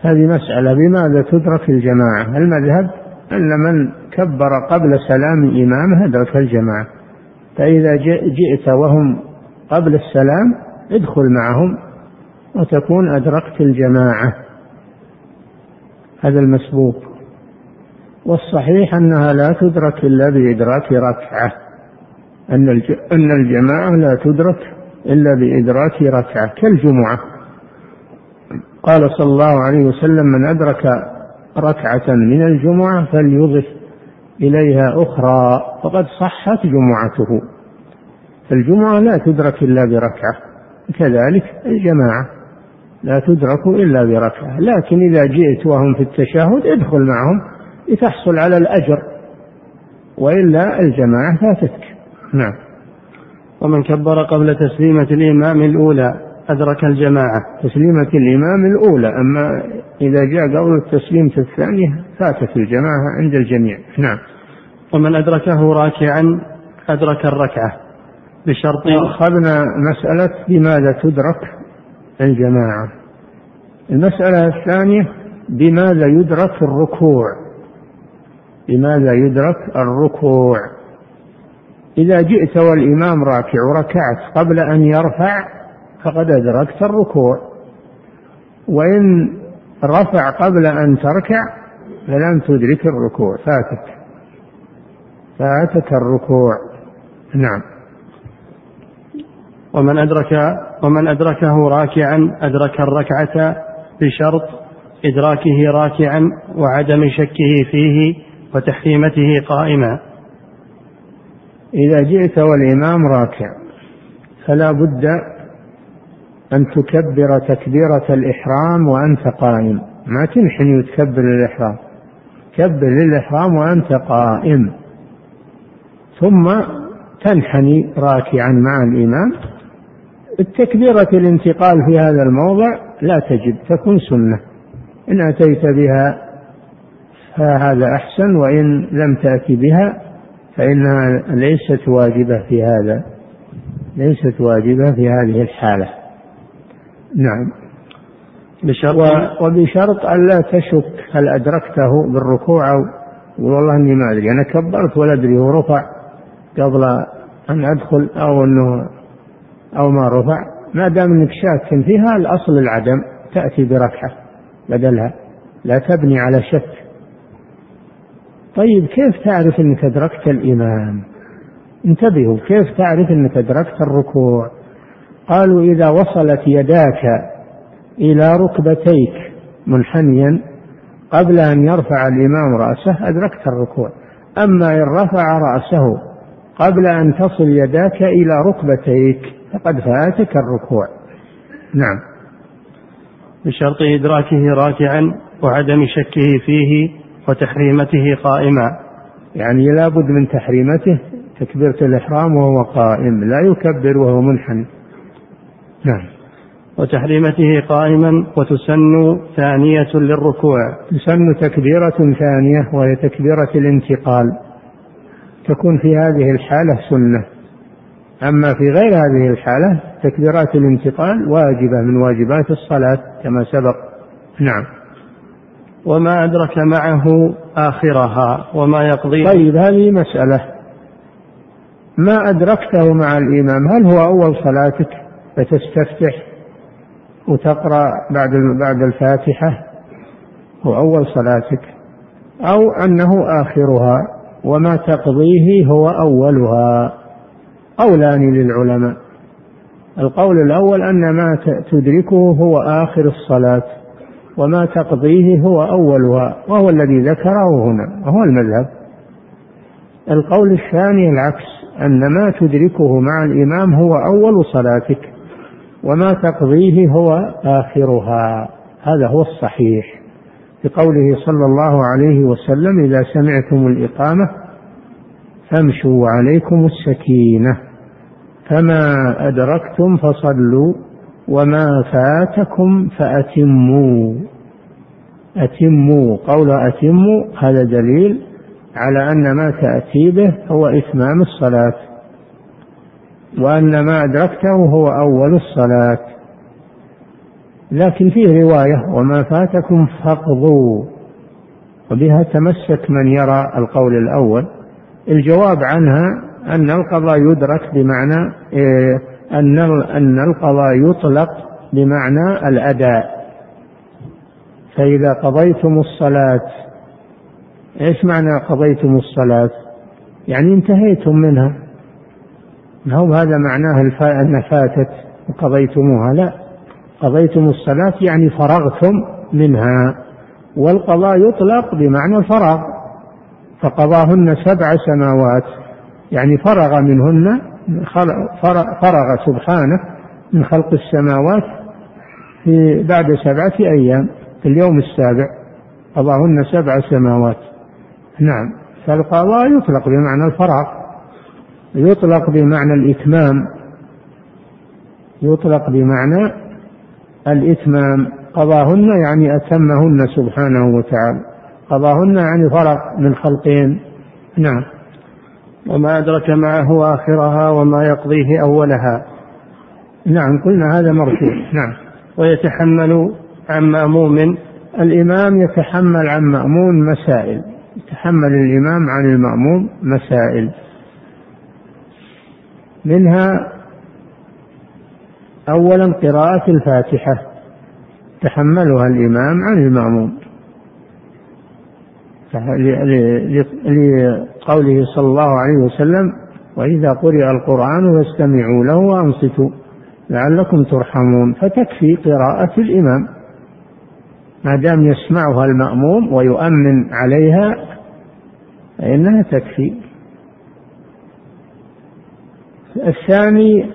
هذه مسألة بماذا تدرك الجماعة؟ المذهب أن من كبر قبل سلام الإمام أدرك الجماعة. فإذا جئت وهم قبل السلام ادخل معهم وتكون أدركت الجماعة. هذا المسبوق. والصحيح أنها لا تدرك إلا بإدراك ركعة. أن الجماعة لا تدرك إلا بإدراك ركعة كالجمعة. قال صلى الله عليه وسلم من أدرك ركعة من الجمعة فليضف إليها أخرى. فقد صحت جمعته. فالجمعة لا تدرك إلا بركعة. كذلك الجماعة لا تدرك إلا بركعة. لكن إذا جئت وهم في التشهد ادخل معهم. لتحصل على الأجر وإلا الجماعة فاتتك نعم. ومن كبر قبل تسليمة الإمام الأولى أدرك الجماعة. تسليمة الإمام الأولى أما إذا جاء قبل التسليمة الثانية فاتت الجماعة عند الجميع. نعم. ومن أدركه راكعا أدرك الركعة. بشرط أخذنا مسألة بماذا تدرك الجماعة. المسألة الثانية بماذا يدرك الركوع. بماذا يدرك الركوع؟ إذا جئت والإمام راكع وركعت قبل أن يرفع فقد أدركت الركوع. وإن رفع قبل أن تركع فلم تدرك الركوع فاتك. فاتك الركوع. نعم. ومن أدرك ومن أدركه راكعا أدرك الركعة بشرط إدراكه راكعا وعدم شكه فيه وتحريمته قائما. إذا جئت والإمام راكع فلا بد أن تكبر تكبيرة الإحرام وأنت قائم. ما تنحني وتكبر للإحرام. كبر للإحرام وأنت قائم. ثم تنحني راكعا مع الإمام. التكبيرة الانتقال في هذا الموضع لا تجب تكون سنة. إن أتيت بها فهذا أحسن وإن لم تأتي بها فإنها ليست واجبة في هذا ليست واجبة في هذه الحالة. نعم. بشرط وبشرط ألا تشك هل أدركته بالركوع أو والله إني ما أدري أنا كبرت ولا أدري هو رفع قبل أن أدخل أو أنه أو ما رفع. ما دام أنك شاك فيها الأصل العدم تأتي بركعة بدلها لا تبني على شك. طيب كيف تعرف أنك أدركت الإمام انتبهوا كيف تعرف أنك أدركت الركوع؟ قالوا إذا وصلت يداك إلى ركبتيك منحنيا قبل أن يرفع الإمام رأسه أدركت الركوع. أما إن رفع رأسه قبل أن تصل يداك إلى ركبتيك فقد فاتك الركوع. نعم. بشرط إدراكه راكعا وعدم شكه فيه وتحريمته قائما يعني لابد من تحريمته تكبيرة الإحرام وهو قائم لا يكبر وهو منحني نعم. وتحريمته قائما وتسن ثانية للركوع. تسن تكبيرة ثانية وهي تكبيرة الانتقال. تكون في هذه الحالة سنة. أما في غير هذه الحالة تكبيرات الانتقال واجبة من واجبات الصلاة كما سبق. نعم. وما أدرك معه آخرها وما يقضي طيب هذه مسألة. ما أدركته مع الإمام؟ هل هو أول صلاتك فتستفتح وتقرأ بعد بعد الفاتحة؟ هو أول صلاتك. أو أنه آخرها وما تقضيه هو أولها. قولان للعلماء. القول الأول أن ما تدركه هو آخر الصلاة. وما تقضيه هو أولها وهو الذي ذكره هنا وهو المذهب. القول الثاني العكس أن ما تدركه مع الإمام هو أول صلاتك وما تقضيه هو آخرها. هذا هو الصحيح. بقوله صلى الله عليه وسلم إذا سمعتم الإقامة فامشوا عليكم السكينة فما أدركتم فصلوا. وما فاتكم فأتموا. أتموا. قول أتموا هذا دليل على أن ما تأتي به هو إتمام الصلاة وأن ما أدركته هو أول الصلاة. لكن فيه رواية وما فاتكم فاقضوا. وبها تمسك من يرى القول الأول. الجواب عنها أن القضاء يدرك بمعنى إيه، أن أن القضاء يطلق بمعنى الأداء. فإذا قضيتم الصلاة إيش معنى قضيتم الصلاة؟ يعني انتهيتم منها. ما هو هذا معناه أن فاتت وقضيتموها؟ لا. قضيتم الصلاة يعني فرغتم منها. والقضاء يطلق بمعنى الفراغ. فقضاهن سبع سماوات يعني فرغ منهن فرغ سبحانه من خلق السماوات في بعد سبعة أيام في اليوم السابع. قضاهن سبع سماوات. نعم. فالقضاء يطلق بمعنى الفراغ. يطلق بمعنى الإتمام. يطلق بمعنى الإتمام. قضاهن يعني أتمهن سبحانه وتعالى. قضاهن يعني فرق من خلقين. نعم. وما أدرك معه آخرها وما يقضيه أولها. نعم قلنا هذا مرفوع. نعم. ويتحمل عن مأموم. الإمام يتحمل عن مأمون مسائل. يتحمل الإمام عن المأموم مسائل. منها أولا قراءة الفاتحة. تحملها الإمام عن المأموم. لقوله صلى الله عليه وسلم وإذا قرئ القرآن فاستمعوا له وأنصتوا لعلكم ترحمون فتكفي قراءة الإمام. ما دام يسمعها المأموم ويؤمن عليها فإنها تكفي. الثاني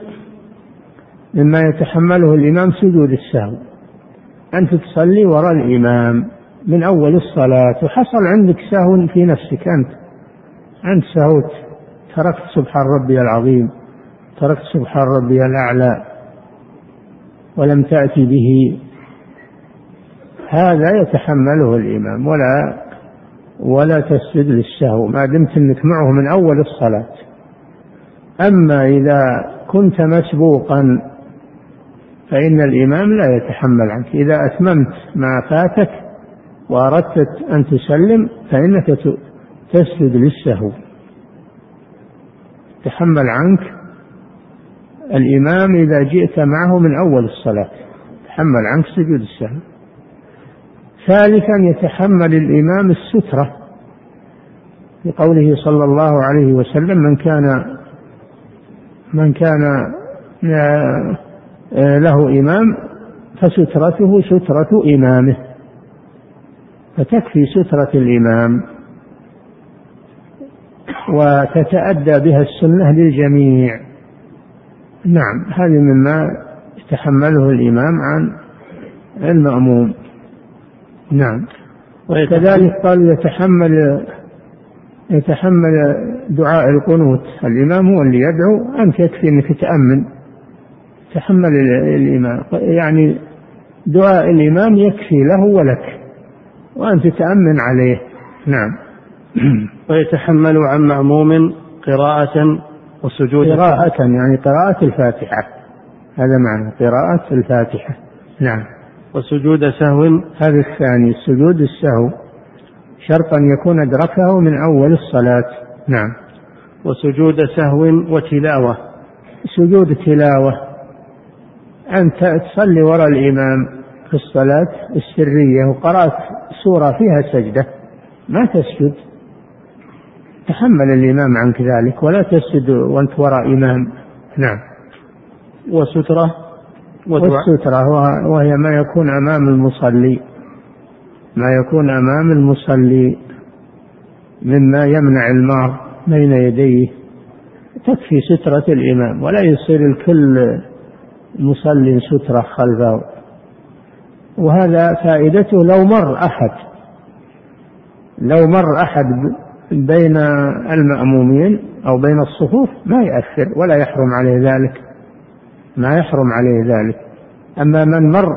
مما يتحمله الإمام سجود السهو أنت تصلي وراء الإمام. من أول الصلاة وحصل عندك سهو في نفسك أنت. أنت سهوت. تركت سبحان ربي العظيم تركت سبحان ربي الأعلى ولم تأتي به. هذا يتحمله الإمام. ولا ولا تسجد للسهو. ما دمت إنك معه من أول الصلاة. أما إذا كنت مسبوقا فإن الإمام لا يتحمل عنك. إذا أتممت ما فاتك وأردت أن تسلم فإنك تسجد للسهو تحمل عنك الإمام إذا جئت معه من أول الصلاة. تحمل عنك سجود السهو ثالثا يتحمل الإمام السترة. لقوله صلى الله عليه وسلم من كان من كان له إمام فسترته سترة إمامه. فتكفي سترة الإمام. وتتأدى بها السنة للجميع. نعم هذه مما يتحمله الإمام عن المأموم. نعم. وكذلك قال يتحمل يتحمل دعاء القنوت. الإمام هو اللي يدعو أنت يكفي أنك تأمن. تحمل الإمام. يعني دعاء الإمام يكفي له ولك وأنت تأمن عليه. نعم. [CLEARS THROAT] ويتحمل عن مأموم قراءة وسجود. قراءة يعني قراءة الفاتحة. هذا معنى قراءة الفاتحة. نعم. وسجود سهو. هذا الثاني سجود السهو. شرط أن يكون أدركه من أول الصلاة. نعم. وسجود سهو وتلاوة. سجود تلاوة. أنت تصلي وراء الإمام في الصلاة السرية وقرأت سورة فيها سجدة. ما تسجد؟ تحمل الإمام عنك ذلك ولا تسجد وأنت وراء إمام. نعم. وسترة والسترة وهي ما يكون أمام المصلي. ما يكون أمام المصلي مما يمنع المار بين يديه. تكفي سترة الإمام ولا يصير الكل مصلي سترة خلفه. وهذا فائدته لو مر أحد. لو مر أحد بين المأمومين أو بين الصفوف ما يأثر ولا يحرم عليه ذلك. ما يحرم عليه ذلك. أما من مر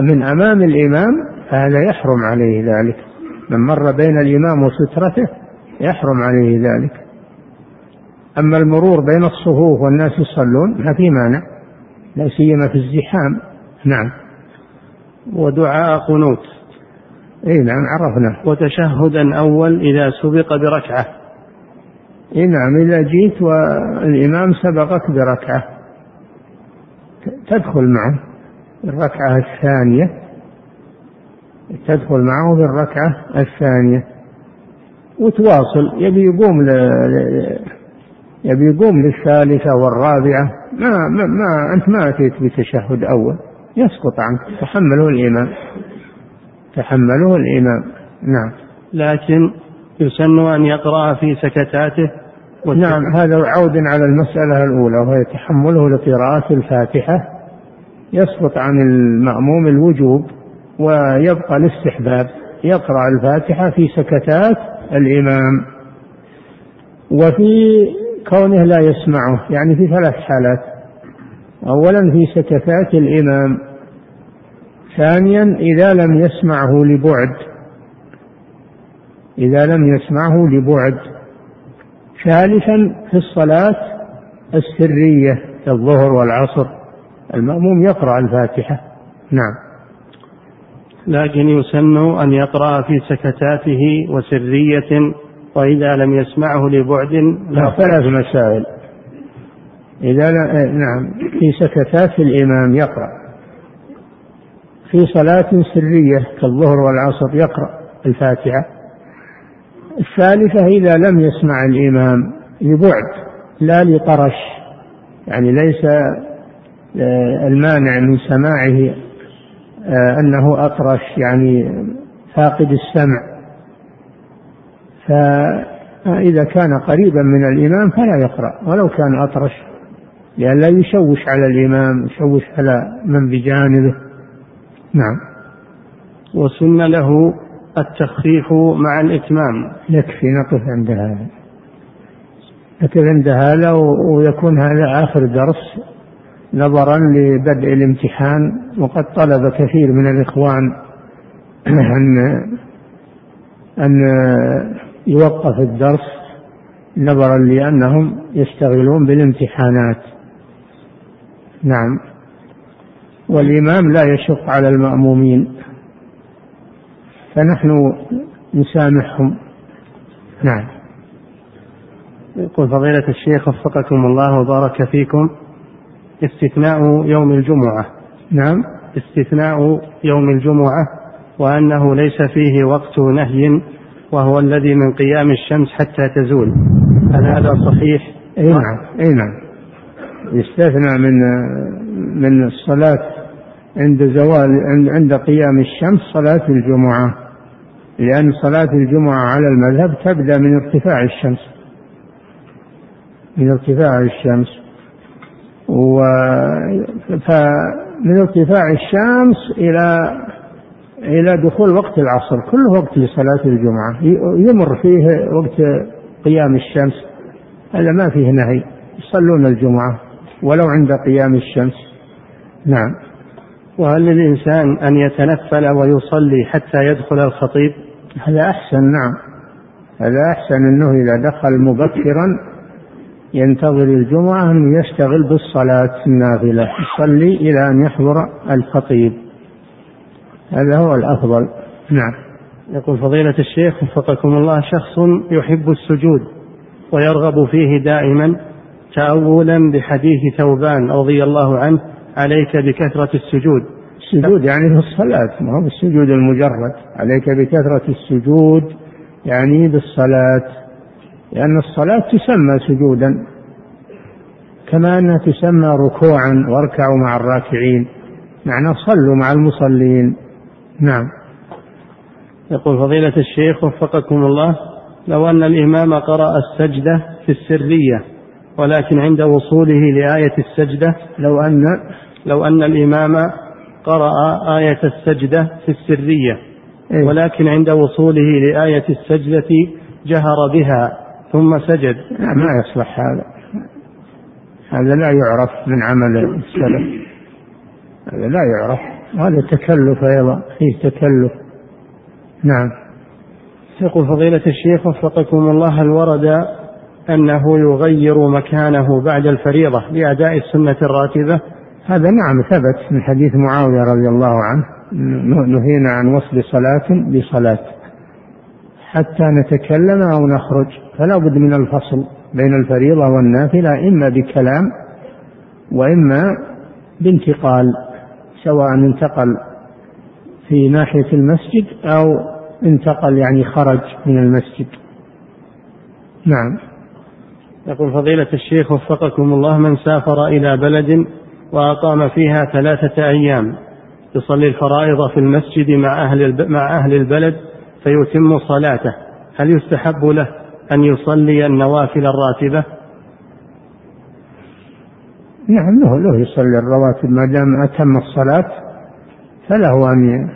من أمام الإمام فهذا يحرم عليه ذلك. من مر بين الإمام وسترته يحرم عليه ذلك. أما المرور بين الصفوف والناس يصلون ما في مانع لا سيما في الزحام. نعم. ودعاء قنوت. اي نعم عرفنا. وتشهدا أول إذا سبق بركعة. إي نعم إذا جيت والإمام سبقك بركعة. تدخل معه الركعة الثانية. تدخل معه في الركعة الثانية. وتواصل يبي يقوم ل... يبي يقوم للثالثة والرابعة. ما, ما, ما أنت ما أتيت بتشهد أول. يسقط عنك تحمله الإمام. تحمله الإمام. نعم. لكن يسن أن يقرأ في سكتاته نعم هذا عود على المسألة الأولى وهي تحمله لقراءة الفاتحة يسقط عن المأموم الوجوب ويبقى الاستحباب يقرأ الفاتحة في سكتات الإمام. وفي كونه لا يسمعه يعني في ثلاث حالات. أولا في سكتات الإمام ثانيا إذا لم يسمعه لبعد إذا لم يسمعه لبعد. ثالثا في الصلاة السرية كالظهر والعصر. المأموم يقرأ الفاتحة. نعم. لكن يسن أن يقرأ في سكتاته وسرية وإذا لم يسمعه لبعد لا. ثلاث مسائل. إذا نعم. في سكتات الإمام يقرأ. في صلاة سرية كالظهر والعصر يقرأ الفاتحة. الثالثة إذا لم يسمع الإمام لبعد لا لطرش يعني ليس آه، المانع من سماعه آه، أنه أطرش يعني فاقد السمع. فإذا كان قريبا من الإمام فلا يقرأ ولو كان أطرش لئلا يشوش على الإمام يشوش على من بجانبه. نعم. وسن له التخفيف مع الإتمام. يكفي نقف عند هذا. نقف عند هذا ويكون هذا آخر درس نظرا لبدء الامتحان وقد طلب كثير من الإخوان أن أن يوقف الدرس نظرا لأنهم يشتغلون بالامتحانات. نعم. والإمام لا يشق على المأمومين فنحن نسامحهم. نعم. يقول فضيلة الشيخ وفقكم الله وبارك فيكم. استثناء يوم الجمعة. نعم. استثناء يوم الجمعة وأنه ليس فيه وقت نهي وهو الذي من قيام الشمس حتى تزول. هل هذا صحيح؟ أي نعم أي نعم. يستثنى من من الصلاة عند زوال عند قيام الشمس صلاة الجمعة لأن صلاة الجمعة على المذهب تبدأ من ارتفاع الشمس. من ارتفاع الشمس. و فمن ارتفاع الشمس إلى إلى دخول وقت العصر كله وقت لصلاة الجمعة. يمر فيه وقت قيام الشمس. هذا ما فيه نهي. يصلون الجمعة ولو عند قيام الشمس. نعم. وهل للإنسان أن يتنفل ويصلي حتى يدخل الخطيب؟ هذا أحسن نعم. هذا أحسن أنه إذا دخل مبكرا ينتظر الجمعة أنه يشتغل بالصلاة النافلة يصلي إلى أن يحضر الخطيب. هذا هو الأفضل. نعم. يقول فضيلة الشيخ وفقكم الله شخص يحب السجود ويرغب فيه دائما تأولا بحديث ثوبان رضي الله عنه عليك بكثرة السجود. السجود يعني في الصلاة ما هو السجود المجرد. عليك بكثرة السجود يعني بالصلاة لأن الصلاة تسمى سجودا كما أنها تسمى ركوعا واركعوا مع الراكعين. معنى صلوا مع المصلين. نعم. يقول فضيلة الشيخ وفقكم الله لو أن الإمام قرأ السجدة في السرية ولكن عند وصوله لآية السجدة لو أن لو أن الإمام قرأ آية السجدة في السرية إيه؟ ولكن عند وصوله لآية السجدة جهر بها ثم سجد. ما يصلح هذا. هذا لا يعرف من عمل السلف. هذا لا يعرف. هذا تكلف أيضا فيه تكلف. نعم. يقول فضيلة الشيخ وفقكم الله هل ورد أنه يغير مكانه بعد الفريضة لأداء السنة الراتبة؟ هذا نعم ثبت من حديث معاوية رضي الله عنه نهينا عن وصل صلاة بصلاة حتى نتكلم أو نخرج فلا بد من الفصل بين الفريضة والنافلة إما بكلام وإما بانتقال سواء انتقل في ناحية المسجد أو انتقل يعني خرج من المسجد. نعم. يقول فضيلة الشيخ وفقكم الله من سافر إلى بلد وأقام فيها ثلاثة أيام. يصلي الفرائض في المسجد مع أهل مع أهل البلد فيتم صلاته. هل يستحب له أن يصلي النوافل الراتبة؟ نعم له له يصلي الرواتب. ما دام أتم الصلاة فله أن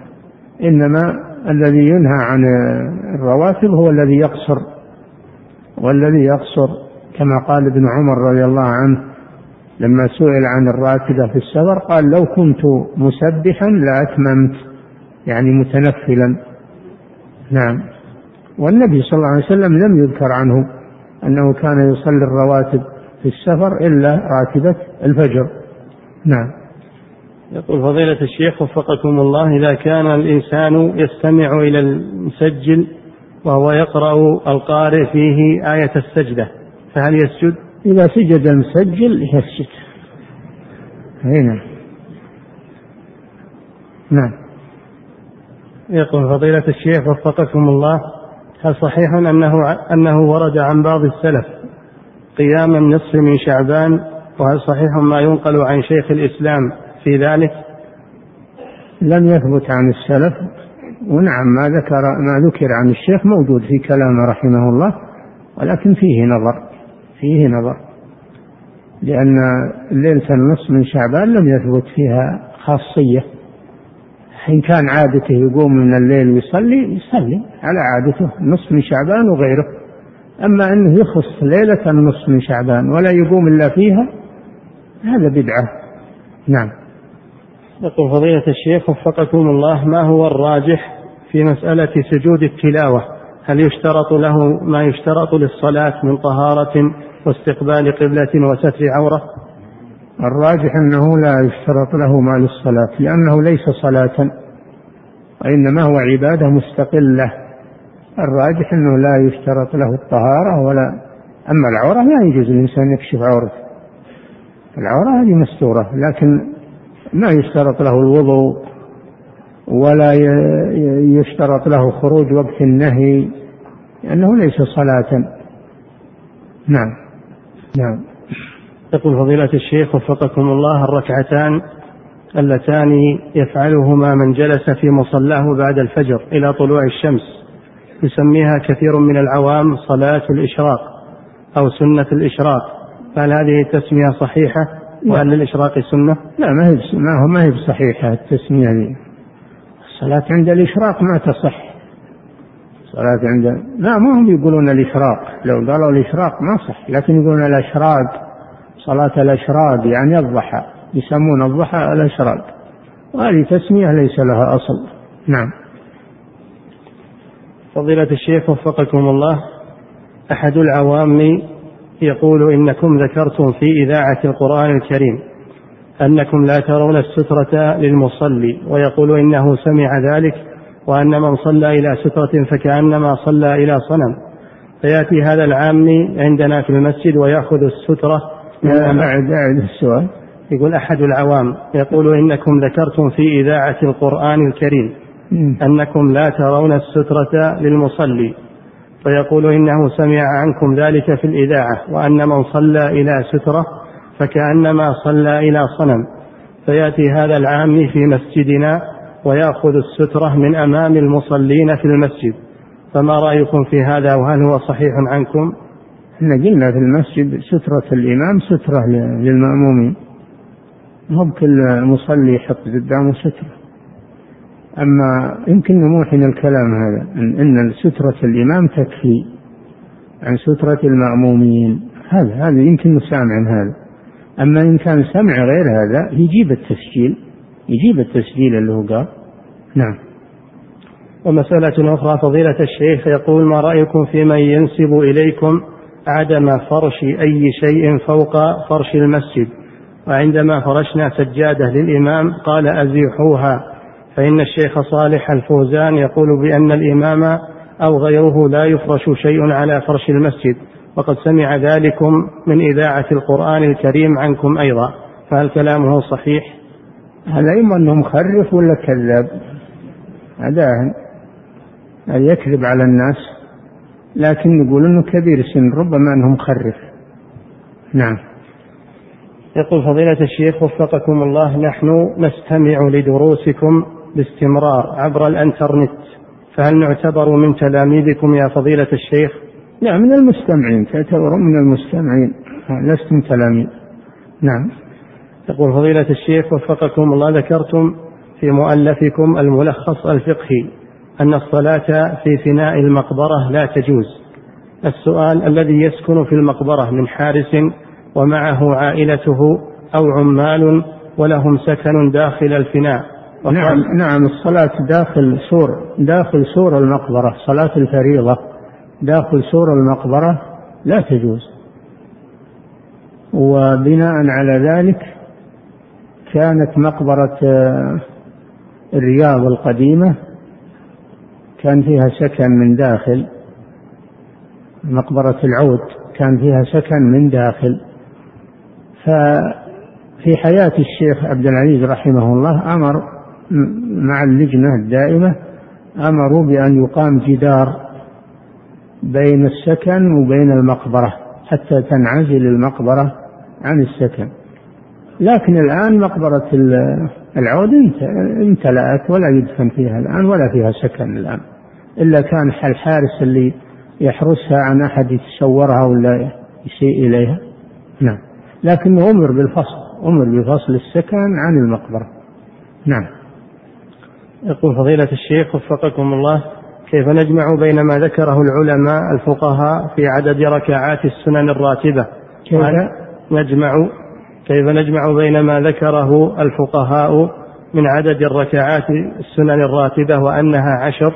إنما الذي ينهى عن الرواتب هو الذي يقصر والذي يقصر كما قال ابن عمر رضي الله عنه لما سئل عن الراتبة في السفر قال لو كنت مسبحا لأتممت يعني متنفلا. نعم. والنبي صلى الله عليه وسلم لم يذكر عنه أنه كان يصلي الرواتب في السفر إلا راتبة الفجر. نعم. يقول فضيلة الشيخ وفقكم الله إذا كان الإنسان يستمع إلى المسجل وهو يقرأ القارئ فيه آية السجدة فهل يسجد؟ إذا سجد المسجل يسجد. هنا نعم. يقول فضيلة الشيخ وفقكم الله هل صحيح أنه أنه ورد عن بعض السلف قيام النصف من شعبان؟ وهل صحيح ما ينقل عن شيخ الإسلام في ذلك؟ لم يثبت عن السلف. ونعم ما ذكر ما ذكر عن الشيخ موجود في كلامه رحمه الله ولكن فيه نظر. فيه نظر. لأن ليلة النصف من شعبان لم يثبت فيها خاصية. إن كان عادته يقوم من الليل ويصلي يصلي على عادته نصف من شعبان وغيره. أما أنه يخص ليلة النصف من شعبان ولا يقوم إلا فيها هذا بدعة. نعم. يقول فضيلة الشيخ وفقكم الله ما هو الراجح في مسألة سجود التلاوة؟ هل يشترط له ما يشترط للصلاة من طهارة واستقبال قبلة وستر عورة؟ الراجح أنه لا يشترط له ما للصلاة لأنه ليس صلاة وإنما هو عبادة مستقلة. الراجح أنه لا يشترط له الطهارة ولا أما العورة لا يجوز الإنسان يكشف عورته. العورة هذه مستورة لكن ما يشترط له الوضوء ولا يشترط له خروج وقت النهي لأنه ليس صلاة. نعم. نعم. يقول فضيلة الشيخ وفقكم الله الركعتان اللتان يفعلهما من جلس في مصلاه بعد الفجر إلى طلوع الشمس. يسميها كثير من العوام صلاة الإشراق أو سنة الإشراق. فهل هذه التسمية صحيحة؟ وهل للإشراق سنة؟ لا ما هي ما هو ما هي بصحيحة التسمية دي. الصلاة عند الإشراق ما تصح. صلاة عند لا ما هم يقولون الإشراق. لو قالوا الإشراق ما صح لكن يقولون الأشراق. صلاة الأشراق يعني الضحى. يسمون الضحى الأشراق. وهذه تسمية ليس لها أصل. نعم. فضيلة الشيخ وفقكم الله أحد العوام يقول إنكم ذكرتم في إذاعة القرآن الكريم أنكم لا ترون السترة للمصلي ويقول إنه سمع ذلك وأن من صلى إلى سترة فكأنما صلى إلى صنم. فيأتي هذا العام عندنا في المسجد ويأخذ السترة أعد أعد السؤال. يقول أحد العوام يقول إنكم ذكرتم في إذاعة القرآن الكريم أنكم لا ترون السترة للمصلي. فيقول إنه سمع عنكم ذلك في الإذاعة وأن من صلى إلى سترة فكأنما صلى إلى صنم. فيأتي هذا العام في مسجدنا ويأخذ السترة من أمام المصلين في المسجد. فما رأيكم في هذا وهل هو صحيح عنكم؟ إحنا قلنا في المسجد سترة الإمام سترة للمأمومين. مو بكل مصلي يحط قدامه سترة. أما يمكن نموحن الكلام هذا إن سترة الإمام تكفي عن سترة المأمومين. هذا هذا يمكن نسامع هذا. أما إن كان سمع غير هذا يجيب التسجيل يجيب التسجيل اللي هو قال. نعم. ومسألة أخرى فضيلة الشيخ يقول ما رأيكم في من ينسب إليكم عدم فرش أي شيء فوق فرش المسجد؟ وعندما فرشنا سجادة للإمام قال أزيحوها فإن الشيخ صالح الفوزان يقول بأن الإمام أو غيره لا يفرش شيء على فرش المسجد. وقد سمع ذلكم من إذاعة القرآن الكريم عنكم أيضا فهل كلامه صحيح؟ هذا إما أنه مخرف ولا كذاب هذا يكذب على الناس لكن نقول إنه كبير السن ربما أنه مخرف نعم يقول فضيلة الشيخ وفقكم الله نحن نستمع لدروسكم باستمرار عبر الإنترنت فهل نعتبر من تلاميذكم يا فضيلة الشيخ؟ نعم من المستمعين تعتبر من المستمعين. لستم تلاميذ. نعم. يقول فضيلة الشيخ وفقكم الله ذكرتم في مؤلفكم الملخص الفقهي أن الصلاة في فناء المقبرة لا تجوز. السؤال الذي يسكن في المقبرة من حارس ومعه عائلته أو عمال ولهم سكن داخل الفناء. نعم نعم الصلاة داخل سور داخل سور المقبرة صلاة الفريضة. داخل سور المقبرة لا تجوز. وبناء على ذلك كانت مقبرة آه، الرياض القديمة كان فيها سكن من داخل. مقبرة العود كان فيها سكن من داخل. ففي حياة الشيخ عبد العزيز رحمه الله أمر مع اللجنة الدائمة أمروا بأن يقام جدار بين السكن وبين المقبرة حتى تنعزل المقبرة عن السكن. لكن الآن مقبرة العود امتلأت ولا يدفن فيها الآن ولا فيها سكن الآن. إلا كان الحارس اللي يحرسها عن أحد يتسورها ولا يسيء إليها. نعم. لكنه أمر بالفصل أمر بفصل السكن عن المقبرة. نعم. يقول فضيلة الشيخ وفقكم الله. كيف نجمع بين ما ذكره العلماء الفقهاء في عدد ركعات السنن الراتبة؟ كيف؟ نجمع كيف نجمع بين ما ذكره الفقهاء من عدد الركعات السنن الراتبة وأنها عشر؟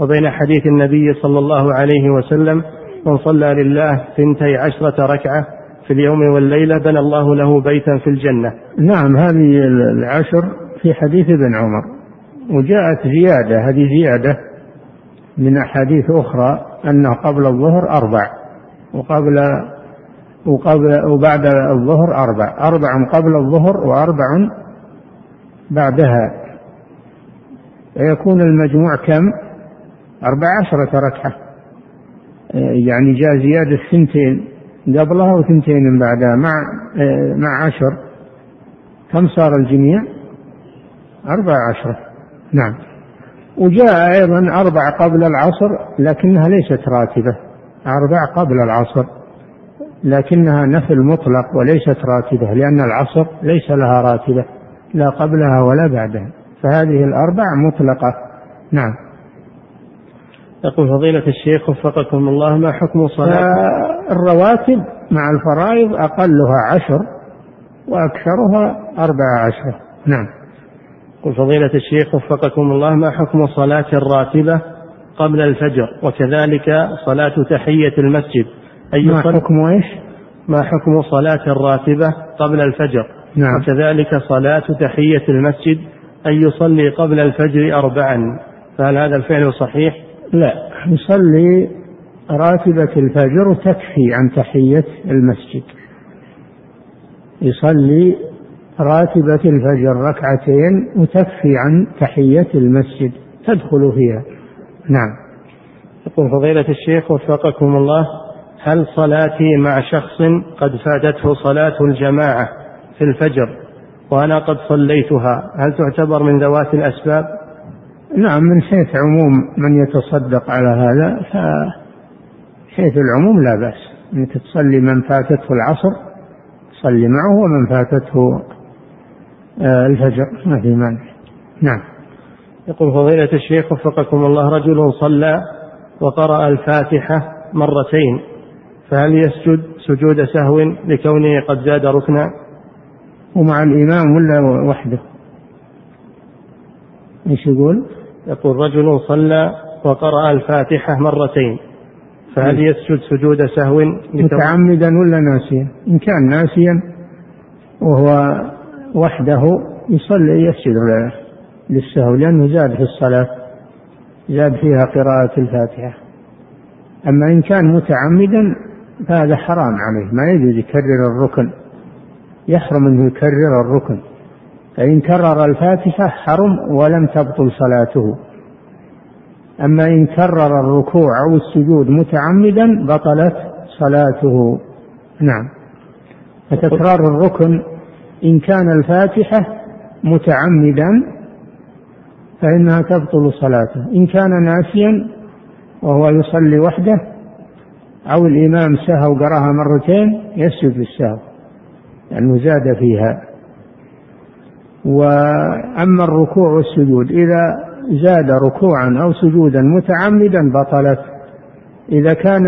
وبين حديث النبي صلى الله عليه وسلم من صلى لله ثنتي عشرة ركعة في اليوم والليلة بنى الله له بيتا في الجنة. نعم هذه العشر في حديث ابن عمر. وجاءت زيادة هذه زيادة من أحاديث أخرى أنه قبل الظهر أربع وقبل وقبل وبعد الظهر أربع أربع قبل الظهر وأربع بعدها. فيكون المجموع كم؟ أربع عشرة ركعة يعني جاء زيادة ثنتين قبلها وثنتين بعدها مع مع عشر. كم صار الجميع؟ أربع عشرة نعم. وجاء أيضا أربع قبل العصر لكنها ليست راتبة. أربع قبل العصر لكنها نفل مطلق وليست راتبة لأن العصر ليس لها راتبة لا قبلها ولا بعدها. فهذه الأربع مطلقة. نعم. يقول فضيلة الشيخ وفقكم الله ما حكم صلاة؟ الرواتب مع الفرائض أقلها عشر وأكثرها أربع عشر. نعم. يقول فضيلة الشيخ وفقكم الله ما حكم صلاة الراتبة قبل الفجر؟ وكذلك صلاة تحية المسجد. أي ما حكم إيش؟ ما حكم صلاة الراتبة قبل الفجر؟ نعم. وكذلك صلاة تحية المسجد أن يصلي قبل الفجر أربعا. فهل هذا الفعل صحيح؟ لا يصلي راتبة الفجر تكفي عن تحية المسجد. يصلي راتبة الفجر ركعتين وتكفي عن تحية المسجد تدخل فيها. نعم. يقول فضيلة الشيخ وفقكم الله هل صلاتي مع شخص قد فاتته صلاة الجماعة في الفجر وأنا قد صليتها؟ هل تعتبر من ذوات الأسباب؟ نعم من حيث عموم من يتصدق على هذا فحيث العموم لا بأس. أنك تصلي من فاتته العصر صلي معه ومن فاتته الفجر. ما في مانع. نعم. يقول فضيلة الشيخ وفقكم الله رجل صلى وقرأ الفاتحة مرتين فهل يسجد سجود سهو لكونه قد زاد ركنا؟ ومع الإمام ولا وحده؟ إيش يقول؟ يقول رجل صلى وقرأ الفاتحة مرتين فهل نعم. يسجد سجود سهو متعمدا ولا ناسيا؟ إن كان ناسيا وهو وحده يصلي يسجد للسهو لأنه زاد في الصلاة زاد فيها قراءة الفاتحة. أما إن كان متعمدا فهذا حرام عليه ما يجوز يكرر الركن. يحرم أنه يكرر الركن. فإن كرر الفاتحة حرم ولم تبطل صلاته. أما إن كرر الركوع أو السجود متعمدا بطلت صلاته. نعم. فتكرار الركن إن كان الفاتحة متعمدا فإنها تبطل صلاته. إن كان ناسيا وهو يصلي وحده أو الإمام سهى وقراها مرتين يسجد للسهو لأنه زاد فيها. وأما الركوع والسجود إذا زاد ركوعا أو سجودا متعمدا بطلت. إذا كان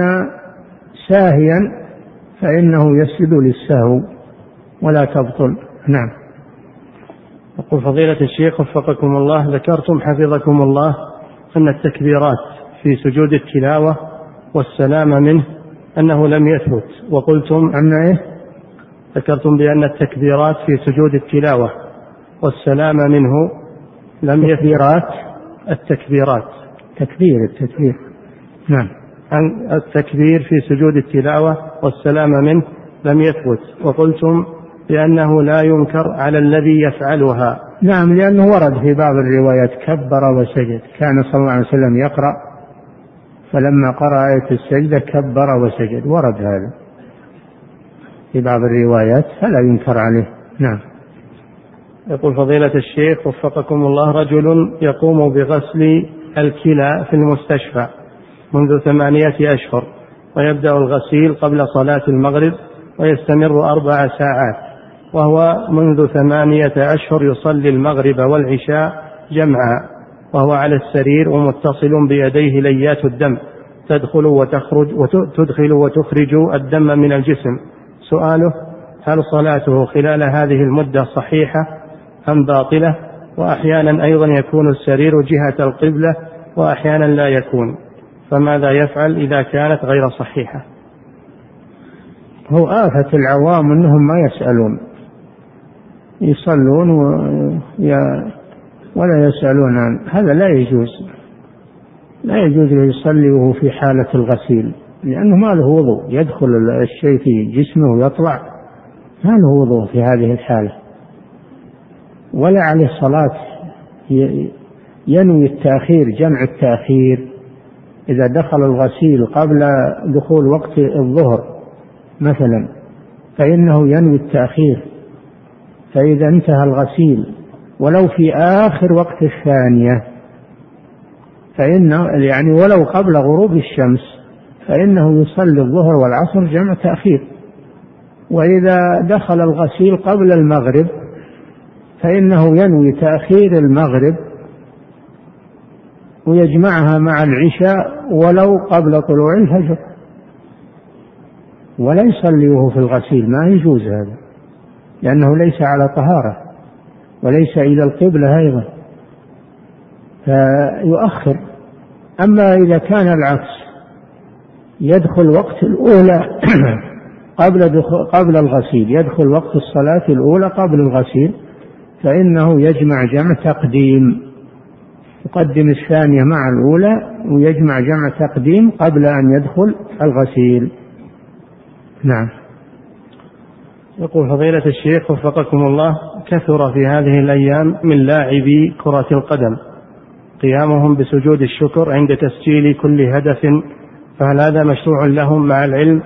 ساهيا فإنه يسجد للسهو. ولا تبطل. نعم. يقول فضيلة الشيخ وفقكم الله ذكرتم حفظكم الله أن التكبيرات في سجود التلاوة والسلام منه أنه لم يثبت. وقلتم أن إيه؟ ذكرتم بأن التكبيرات في سجود التلاوة والسلام منه لم تكبيرات. التكبيرات. تكبير التكبير. نعم. عن التكبير في سجود التلاوة والسلام منه لم يثبت. وقلتم بأنه لا ينكر على الذي يفعلها. نعم لأنه ورد في بعض الروايات كبر وسجد. كان صلى الله عليه وسلم يقرأ فلما قرأ آية السجدة كبر وسجد. ورد هذا في بعض الروايات فلا ينكر عليه. نعم. يقول فضيلة الشيخ وفقكم الله رجل يقوم بغسل الكلى في المستشفى منذ ثمانية أشهر ويبدأ الغسيل قبل صلاة المغرب ويستمر أربع ساعات. وهو منذ ثمانية أشهر يصلي المغرب والعشاء جمعا وهو على السرير ومتصل بيديه ليات الدم تدخل وتخرج وتدخل وتخرج الدم من الجسم. سؤاله هل صلاته خلال هذه المدة صحيحة أم باطلة؟ وأحيانا أيضا يكون السرير جهة القبلة وأحيانا لا يكون. فماذا يفعل إذا كانت غير صحيحة؟ هو آفة العوام أنهم ما يسألون. يصلون ولا يسألون عن هذا لا يجوز. لا يجوز يصلي وهو في حالة الغسيل لأنه ما له وضوء. يدخل الشيء في جسمه ويطلع. ما له وضوء في هذه الحالة. ولا عليه صلاة ينوي التأخير جمع التأخير. إذا دخل الغسيل قبل دخول وقت الظهر مثلا فإنه ينوي التأخير. فإذا انتهى الغسيل. ولو في آخر وقت الثانية. فإنه يعني ولو قبل غروب الشمس فإنه يصلي الظهر والعصر جمع تأخير. وإذا دخل الغسيل قبل المغرب فإنه ينوي تأخير المغرب. ويجمعها مع العشاء ولو قبل طلوع الفجر. ولا يصلي وهو في الغسيل ما يجوز هذا. لأنه ليس على طهارة وليس إلى القبلة أيضا. فيؤخر. أما إذا كان العكس يدخل وقت الأولى [CLEARS THROAT] قبل قبل الغسيل يدخل وقت الصلاة الأولى قبل الغسيل فإنه يجمع جمع تقديم. يقدم الثانية مع الأولى ويجمع جمع تقديم قبل أن يدخل الغسيل. نعم. يقول فضيلة الشيخ وفقكم الله كثر في هذه الأيام من لاعبي كرة القدم. قيامهم بسجود الشكر عند تسجيل كل هدف فهل هذا مشروع لهم مع العلم؟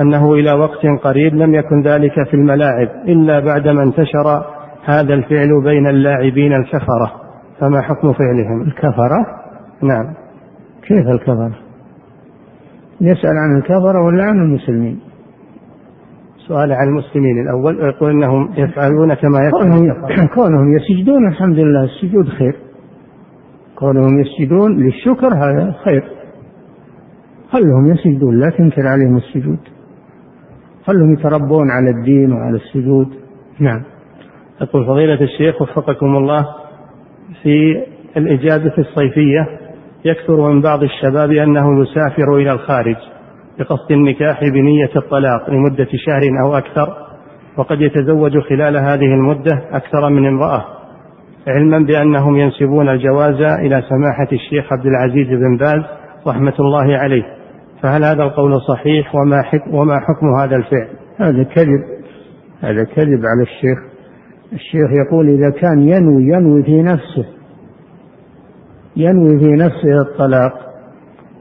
أنه إلى وقت قريب لم يكن ذلك في الملاعب إلا بعدما انتشر هذا الفعل بين اللاعبين الكفرة. فما حكم فعلهم؟ الكفرة؟ نعم. كيف الكفرة؟ يسأل عن الكفرة ولا عن المسلمين؟ سؤال عن المسلمين الأول يقول أنهم يفعلون كما يفعلون [COUGHS] كونهم يسجدون الحمد لله السجود خير. كونهم يسجدون للشكر هذا خير. خلهم يسجدون لا تنكر عليهم السجود؟ خلهم يتربون على الدين وعلى السجود؟ نعم. يقول فضيلة الشيخ وفقكم الله في الإجازة الصيفية يكثر من بعض الشباب أنه يسافر إلى الخارج. بقصد النكاح بنية الطلاق لمدة شهر أو أكثر وقد يتزوج خلال هذه المدة أكثر من امرأة علما بأنهم ينسبون الجواز إلى سماحة الشيخ عبد العزيز بن باز رحمة الله عليه. فهل هذا القول صحيح؟ وما حكم, وما حكم هذا الفعل؟ هذا كذب هذا كذب على الشيخ. الشيخ يقول إذا كان ينوي ينوي في نفسه ينوي في نفسه الطلاق.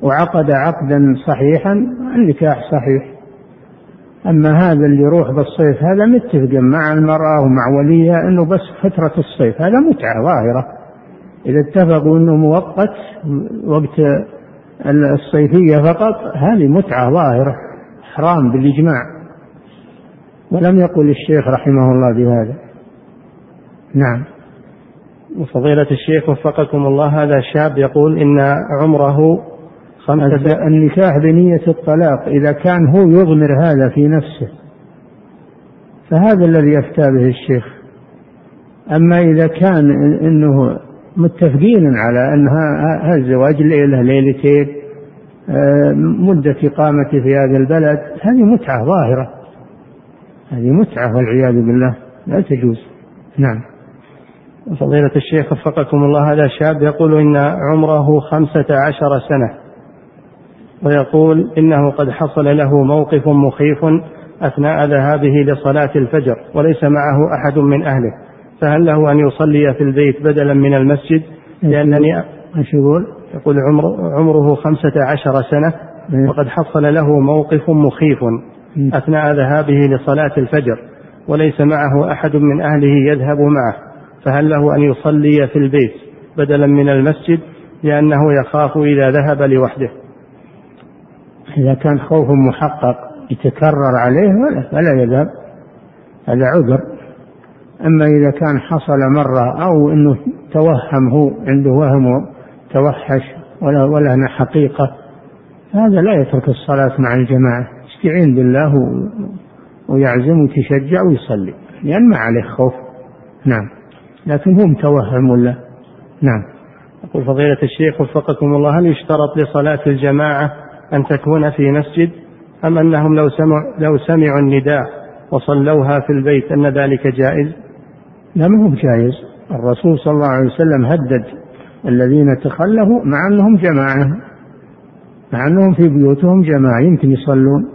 وعقد عقدا صحيحا النكاح صحيح. أما هذا اللي يروح بالصيف هذا متفق مع المرأة ومع وليها أنه بس فترة الصيف هذا متعة ظاهرة. إذا اتفقوا أنه مؤقت وقت الصيفية فقط هذه متعة ظاهرة حرام بالإجماع. ولم يقل الشيخ رحمه الله بهذا. نعم. وفضيلة الشيخ وفقكم الله هذا شاب يقول إن عمره خمسة النكاح بنية الطلاق إذا كان هو يضمر هذا في نفسه فهذا الذي يفتى به الشيخ. أما إذا كان إنه متفقين على أن هذا الزواج ليلة ليلتين آه، مدة إقامتي في هذا البلد هذه متعة ظاهرة. هذه متعة والعياذ بالله لا تجوز. نعم. فضيلة الشيخ وفقكم الله هذا شاب يقول إن عمره خمسة عشر سنة. ويقول إنه قد حصل له موقف مخيف أثناء ذهابه لصلاة الفجر وليس معه أحد من أهله. فهل له أن يصلي في البيت بدلا من المسجد؟ لأنني إيش يقول؟ يقول عمر عمره خمسة عشر سنة إيه. وقد حصل له موقف مخيف أثناء ذهابه لصلاة الفجر وليس معه أحد من أهله يذهب معه. فهل له أن يصلي في البيت بدلا من المسجد؟ لأنه يخاف إذا ذهب لوحده. إذا كان خوف محقق يتكرر عليه ولا فلا يذهب. هذا عذر. أما إذا كان حصل مرة أو أنه توهم هو عنده وهم توحش ولا ولا حقيقة هذا لا يترك الصلاة مع الجماعة. يستعين بالله ويعزم ويتشجع ويصلي. لأن ما عليه خوف. نعم. لكن هو متوهم ولا نعم. يقول فضيلة الشيخ وفقكم الله هل يشترط لصلاة الجماعة أن تكون في مسجد أم أنهم لو سمعوا لو سمعوا النداء وصلوها في البيت أن ذلك جائز؟ لا ما هو جائز الرسول صلى الله عليه وسلم هدد الذين تخلفوا مع أنهم جماعة مع أنهم في بيوتهم جماعة يمكن يصلون.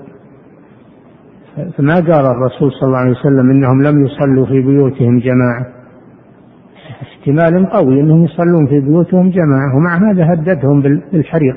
فما قال الرسول صلى الله عليه وسلم إنهم لم يصلوا في بيوتهم جماعة؟ احتمال قوي أنهم يصلون في بيوتهم جماعة ومع هذا هددهم بالحريق.